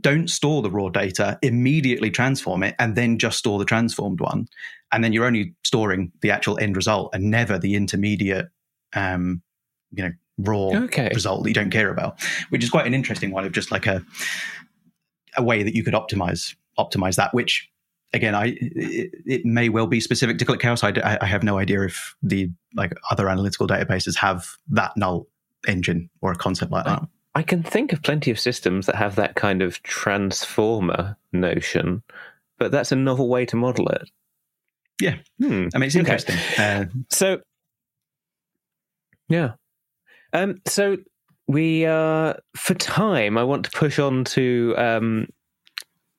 don't store the raw data, immediately transform it, and then just store the transformed one. And then you're only storing the actual end result and never the intermediate, um, you know, raw okay. result that you don't care about, which is quite an interesting one of just like a a way that you could optimize optimize that. Which again, I it, it may well be specific to ClickHouse. I, I have no idea if the like other analytical databases have that null engine or a concept like that. I can think of plenty of systems that have that kind of transformer notion, but that's a novel way to model it. Yeah. Hmm. I mean, it's interesting. Okay. Uh, so, yeah. Um, so we, uh, for time, I want to push on to. Um,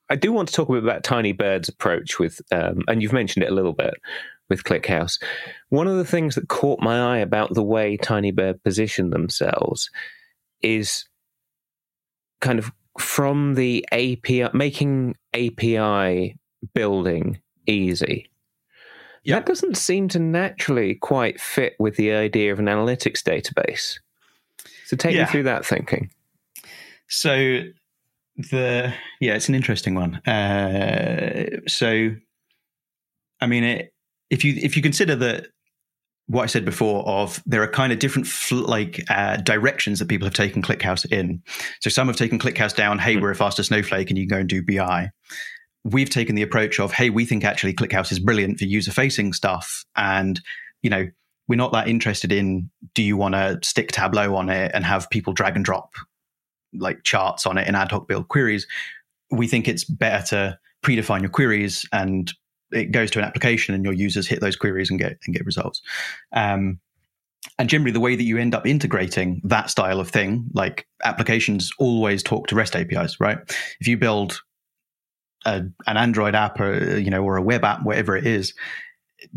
I do want to talk a bit about Tinybird's approach with, um, and you've mentioned it a little bit with ClickHouse. One of the things that caught my eye about the way Tinybird positioned themselves is kind of from the API, making API building easy. That doesn't seem to naturally quite fit with the idea of an analytics database. So take yeah. me through that thinking. So the yeah, it's an interesting one. Uh, so I mean, it, if you if you consider that what I said before of there are kind of different fl- like uh, directions that people have taken ClickHouse in. So some have taken ClickHouse down, hey, hmm. we're a faster snowflake and you can go and do BI. We've taken the approach of, hey, we think actually ClickHouse is brilliant for user facing stuff. And, you know, we're not that interested in do you want to stick Tableau on it and have people drag and drop like charts on it in ad hoc build queries. We think it's better to predefine your queries and it goes to an application and your users hit those queries and get and get results. Um, and generally, the way that you end up integrating that style of thing, like applications always talk to REST APIs, right? If you build a, an Android app or you know or a web app, whatever it is,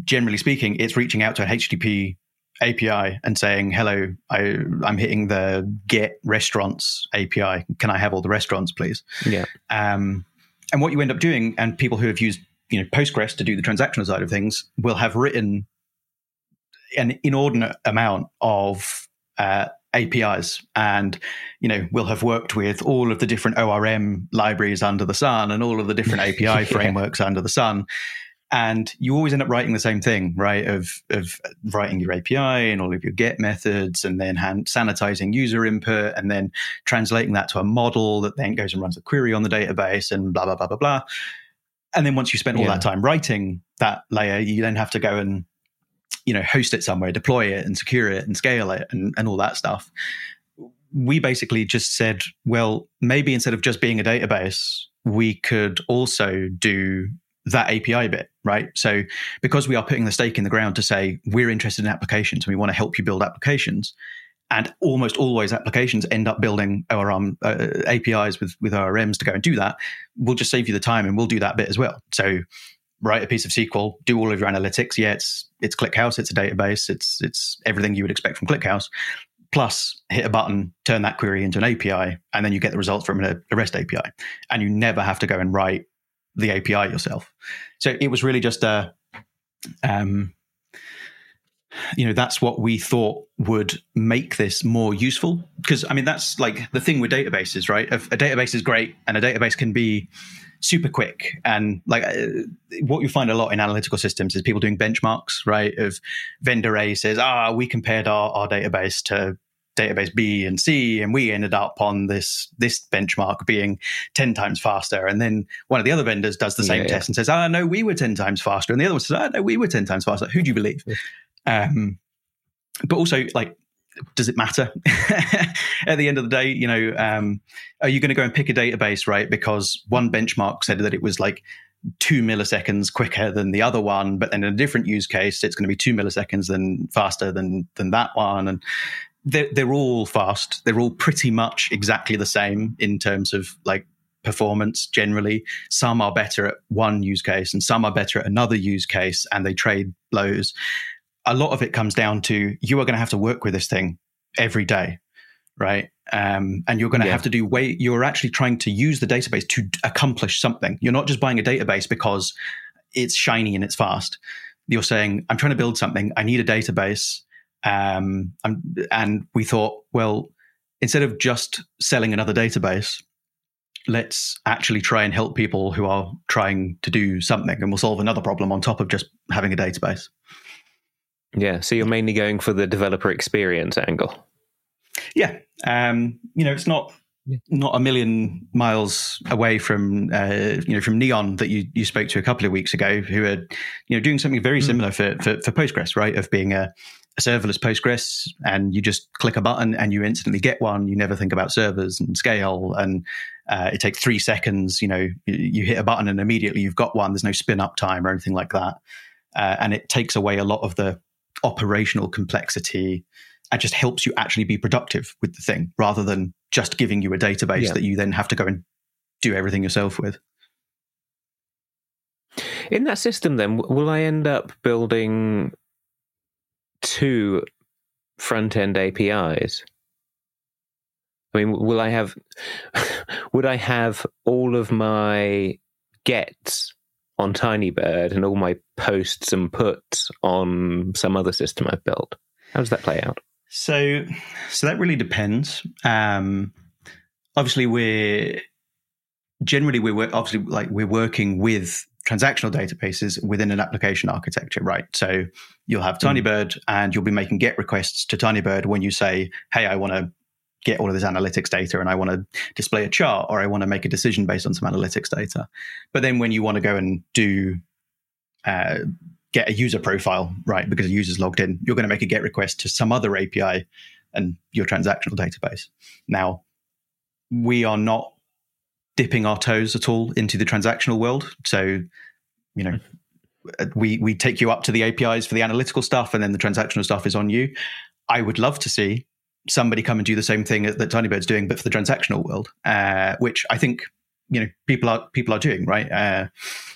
generally speaking, it's reaching out to an HTTP API and saying, "Hello, I, am hitting the get restaurants API. Can I have all the restaurants, please?" Yeah. Um, and what you end up doing, and people who have used you know Postgres to do the transactional side of things will have written an inordinate amount of uh, APIs, and you know we'll have worked with all of the different ORM libraries under the sun and all of the different API yeah. frameworks under the sun. And you always end up writing the same thing, right? Of of writing your API and all of your get methods, and then hand, sanitizing user input, and then translating that to a model that then goes and runs a query on the database, and blah blah blah blah blah and then once you spend all Yeah. that time writing that layer, you then have to go and you know host it somewhere, deploy it, and secure it, and scale it, and, and all that stuff. We basically just said, well, maybe instead of just being a database, we could also do that API bit, right? So because we are putting the stake in the ground to say we're interested in applications and we want to help you build applications, and almost always applications end up building ORM uh, APIs with with ORMs to go and do that. We'll just save you the time and we'll do that bit as well. So write a piece of SQL, do all of your analytics. Yeah, it's it's ClickHouse, it's a database, it's it's everything you would expect from ClickHouse. Plus, hit a button, turn that query into an API, and then you get the results from a, REST API, and you never have to go and write the API yourself. So it was really just a, um, you know, that's what we thought would make this more useful. Because I mean, that's like the thing with databases, right? A, a database is great, and a database can be super quick. And like uh, what you find a lot in analytical systems is people doing benchmarks right of vendor a says ah we compared our, our database to database b and c and we ended up on this this benchmark being 10 times faster. And then one of the other vendors does the same Yeah, yeah. test and says ah no we were 10 times faster. And the other one says ah no we were 10 times faster. Who do you believe? Um but also like does it matter? At the end of the day you know um, are you going to go and pick a database right? Because one benchmark said that it was like two milliseconds quicker than the other one but then in a different use case it's going to be two milliseconds than faster than than that one and they're, they're all fast. They're all pretty much exactly the same in terms of like performance generally. Some are better at one use case and some are better at another use case and they trade blows a lot of it comes down to you are going to have to work with this thing every day, right? Um, and you're going to Yeah. have to do way. You're actually trying to use the database to accomplish something. You're not just buying a database because it's shiny and it's fast. You're saying, "I'm trying to build something. I need a database." Um, I'm, and we thought, well, instead of just selling another database, let's actually try and help people who are trying to do something, and we'll solve another problem on top of just having a database. Yeah, so you're mainly going for the developer experience angle. Yeah, um, you know, it's not not a million miles away from uh, you know from Neon that you you spoke to a couple of weeks ago, who are you know doing something very Mm. similar for, for for Postgres, right? Of being a, a serverless Postgres, and you just click a button and you instantly get one. You never think about servers and scale, and uh, it takes three seconds. You know, you, you hit a button and immediately you've got one. There's no spin up time or anything like that, uh, and it takes away a lot of the operational complexity and just helps you actually be productive with the thing rather than just giving you a database Yeah. that you then have to go and do everything yourself with. In that system, then, will I end up building two front end APIs? I mean, will I have, would I have all of my gets on Tinybird and all my posts and puts on some other system I've built? How does that play out? So, so that really depends. Um, obviously, we're generally we're obviously like we're working with transactional databases within an application architecture, right? So you'll have Tinybird, and you'll be making GET requests to Tinybird when you say, "Hey, I want to." Get all of this analytics data, and I want to display a chart, or I want to make a decision based on some analytics data. But then, when you want to go and do uh, get a user profile, right? Because a user's logged in, you're going to make a GET request to some other API and your transactional database. Now, we are not dipping our toes at all into the transactional world. So, you know, we we take you up to the APIs for the analytical stuff, and then the transactional stuff is on you. I would love to see somebody come and do the same thing that Tinybird's doing, but for the transactional world, uh, which I think you know people are people are doing right. Uh,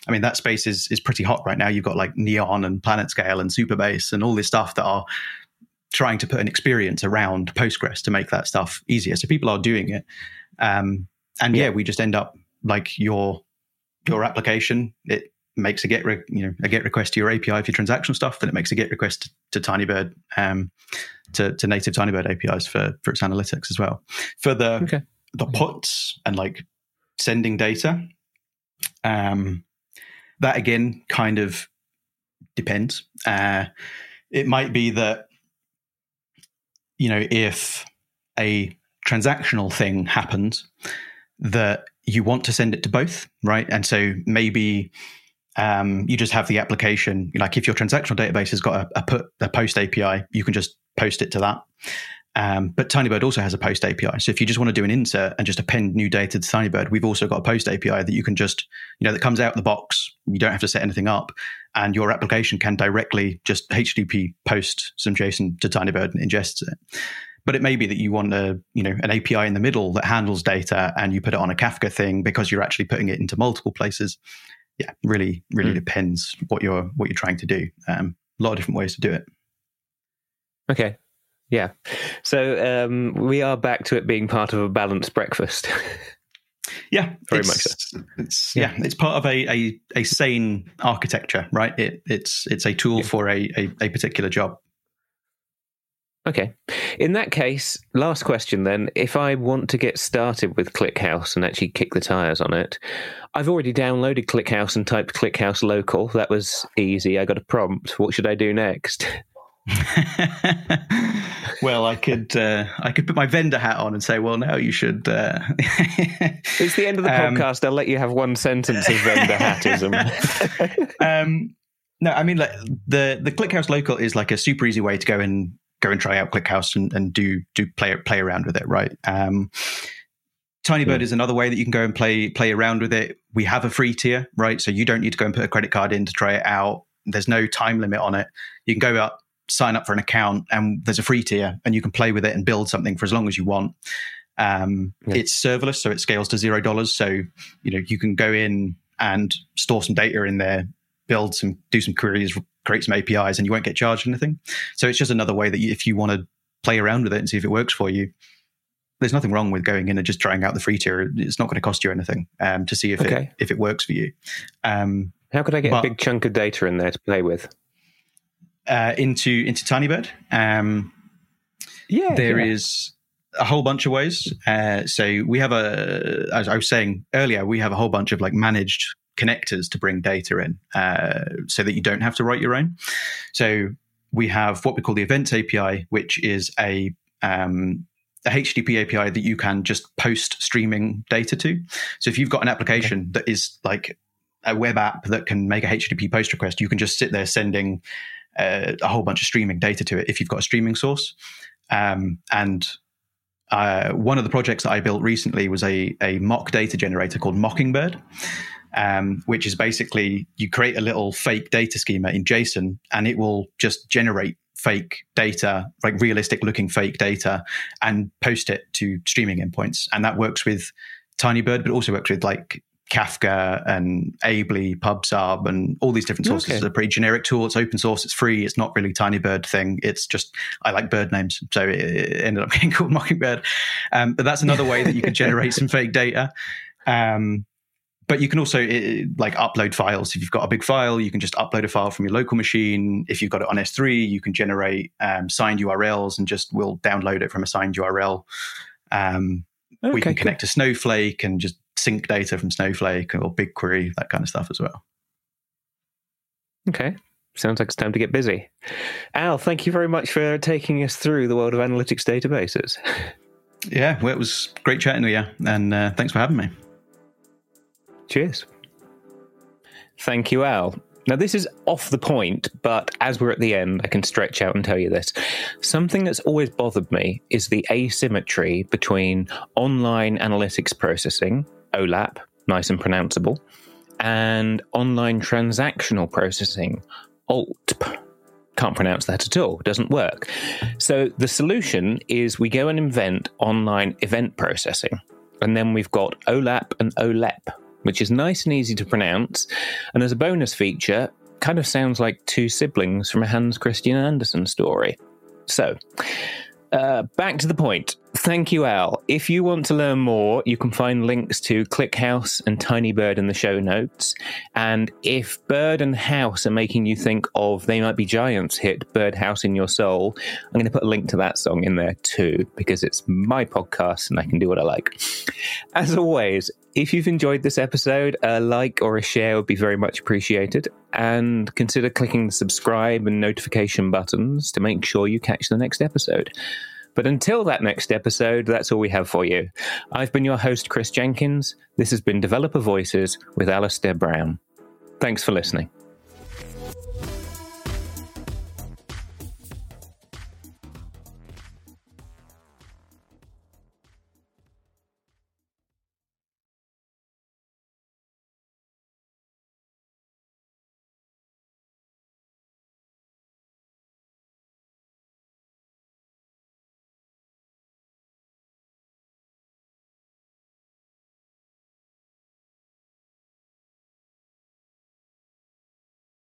I mean, that space is is pretty hot right now. You've got like Neon and PlanetScale and Supabase and all this stuff that are trying to put an experience around Postgres to make that stuff easier. So people are doing it, um, and yeah. Yeah. we just end up like your your application. It makes a get re- you know a get request to your API for your transactional stuff, then it makes a get request to Tinybird um, to, to native Tinybird APIs for for its analytics as well. For the Okay. the puts and like sending data, um, that again kind of depends. Uh, it might be that you know if a transactional thing happens that you want to send it to both, right? And so maybe um, you just have the application. Like if your transactional database has got a, a put a post API, you can just post it to that. Um, but Tinybird also has a post API. So if you just want to do an insert and just append new data to Tinybird, we've also got a post API that you can just, you know, that comes out the box. You don't have to set anything up, and your application can directly just HTTP post some JSON to Tinybird and ingests it. But it may be that you want a, you know, an API in the middle that handles data, and you put it on a Kafka thing because you're actually putting it into multiple places. Yeah, really, really mm. depends what you're what you're trying to do. Um, a lot of different ways to do it. Okay, yeah. So um, we are back to it being part of a balanced breakfast. yeah, very much so. It's yeah. yeah, it's part of a, a, a sane architecture, right? It, it's it's a tool yeah. for a, a, a particular job. Okay. In that case, last question then. If I want to get started with ClickHouse and actually kick the tires on it, I've already downloaded ClickHouse and typed ClickHouse local. That was easy. I got a prompt. What should I do next? well, I could uh, I could put my vendor hat on and say, well, now you should. Uh... it's the end of the um, podcast. I'll let you have one sentence of vendor hatism. um, no, I mean, like the the ClickHouse local is like a super easy way to go and go and try out ClickHouse and, and do do play play around with it, right? Um, Tinybird mm. is another way that you can go and play play around with it. We have a free tier, right? So you don't need to go and put a credit card in to try it out. There's no time limit on it. You can go up sign up for an account and there's a free tier and you can play with it and build something for as long as you want. Um, yeah. It's serverless, so it scales to zero dollars. So you know you can go in and store some data in there, build some, do some queries, create some APIs, and you won't get charged anything. So it's just another way that you, if you want to play around with it and see if it works for you, there's nothing wrong with going in and just trying out the free tier. It's not going to cost you anything um, to see if okay. it if it works for you. Um, How could I get but, a big chunk of data in there to play with? uh, into into Tinybird. Um, yeah, there yeah. is a whole bunch of ways. Uh, so we have a, as I was saying earlier, we have a whole bunch of like managed connectors to bring data in, uh, so that you don't have to write your own. So we have what we call the Events API, which is a um, a HTTP API that you can just post streaming data to. So if you've got an application okay. that is like a web app that can make a HTTP post request, you can just sit there sending uh, a whole bunch of streaming data to it if you've got a streaming source. Um, and uh, one of the projects that I built recently was a, a mock data generator called Mockingbird, um, which is basically you create a little fake data schema in JSON and it will just generate fake data, like realistic looking fake data, and post it to streaming endpoints. And that works with Tinybird, but also works with like Kafka and Ably, PubSub, and all these different sources. Okay. It's a pretty generic tool. It's open source. It's free. It's not really Tinybird thing. It's just I like bird names, so it ended up getting called Mockingbird. Um, but that's another way that you can generate some fake data. Um, but you can also it, like upload files. If you've got a big file, you can just upload a file from your local machine. If you've got it on S3, you can generate um, signed URLs and just we'll download it from a signed URL. Um, okay, we can connect to Snowflake and just sync data from Snowflake or BigQuery, that kind of stuff as well. Okay. Sounds like it's time to get busy. Al, thank you very much for taking us through the world of analytics databases. Yeah, well, it was great chatting with you, and uh, thanks for having me. Cheers. Thank you, Al. Now, this is off the point, but as we're at the end, I can stretch out and tell you this. Something that's always bothered me is the asymmetry between online analytics processing, OLAP, nice and pronounceable, and online transactional processing, OLTP. Can't pronounce that at all, doesn't work. So the solution is we go and invent online event processing. And then we've got OLAP and OLEP, which is nice and easy to pronounce. And as a bonus feature, kind of sounds like two siblings from a Hans Christian Andersen story. So, uh, back to the point. Thank you, Al. If you want to learn more, you can find links to ClickHouse and Tinybird in the show notes. And if Bird and House are making you think of They Might Be Giants hit Birdhouse in Your Soul, I'm going to put a link to that song in there too, because it's my podcast and I can do what I like. As always, if you've enjoyed this episode, a like or a share would be very much appreciated. And consider clicking the subscribe and notification buttons to make sure you catch the next episode. But until that next episode, that's all we have for you. I've been your host, Kris Jenkins. This has been Developer Voices with Alasdair Brown. Thanks for listening.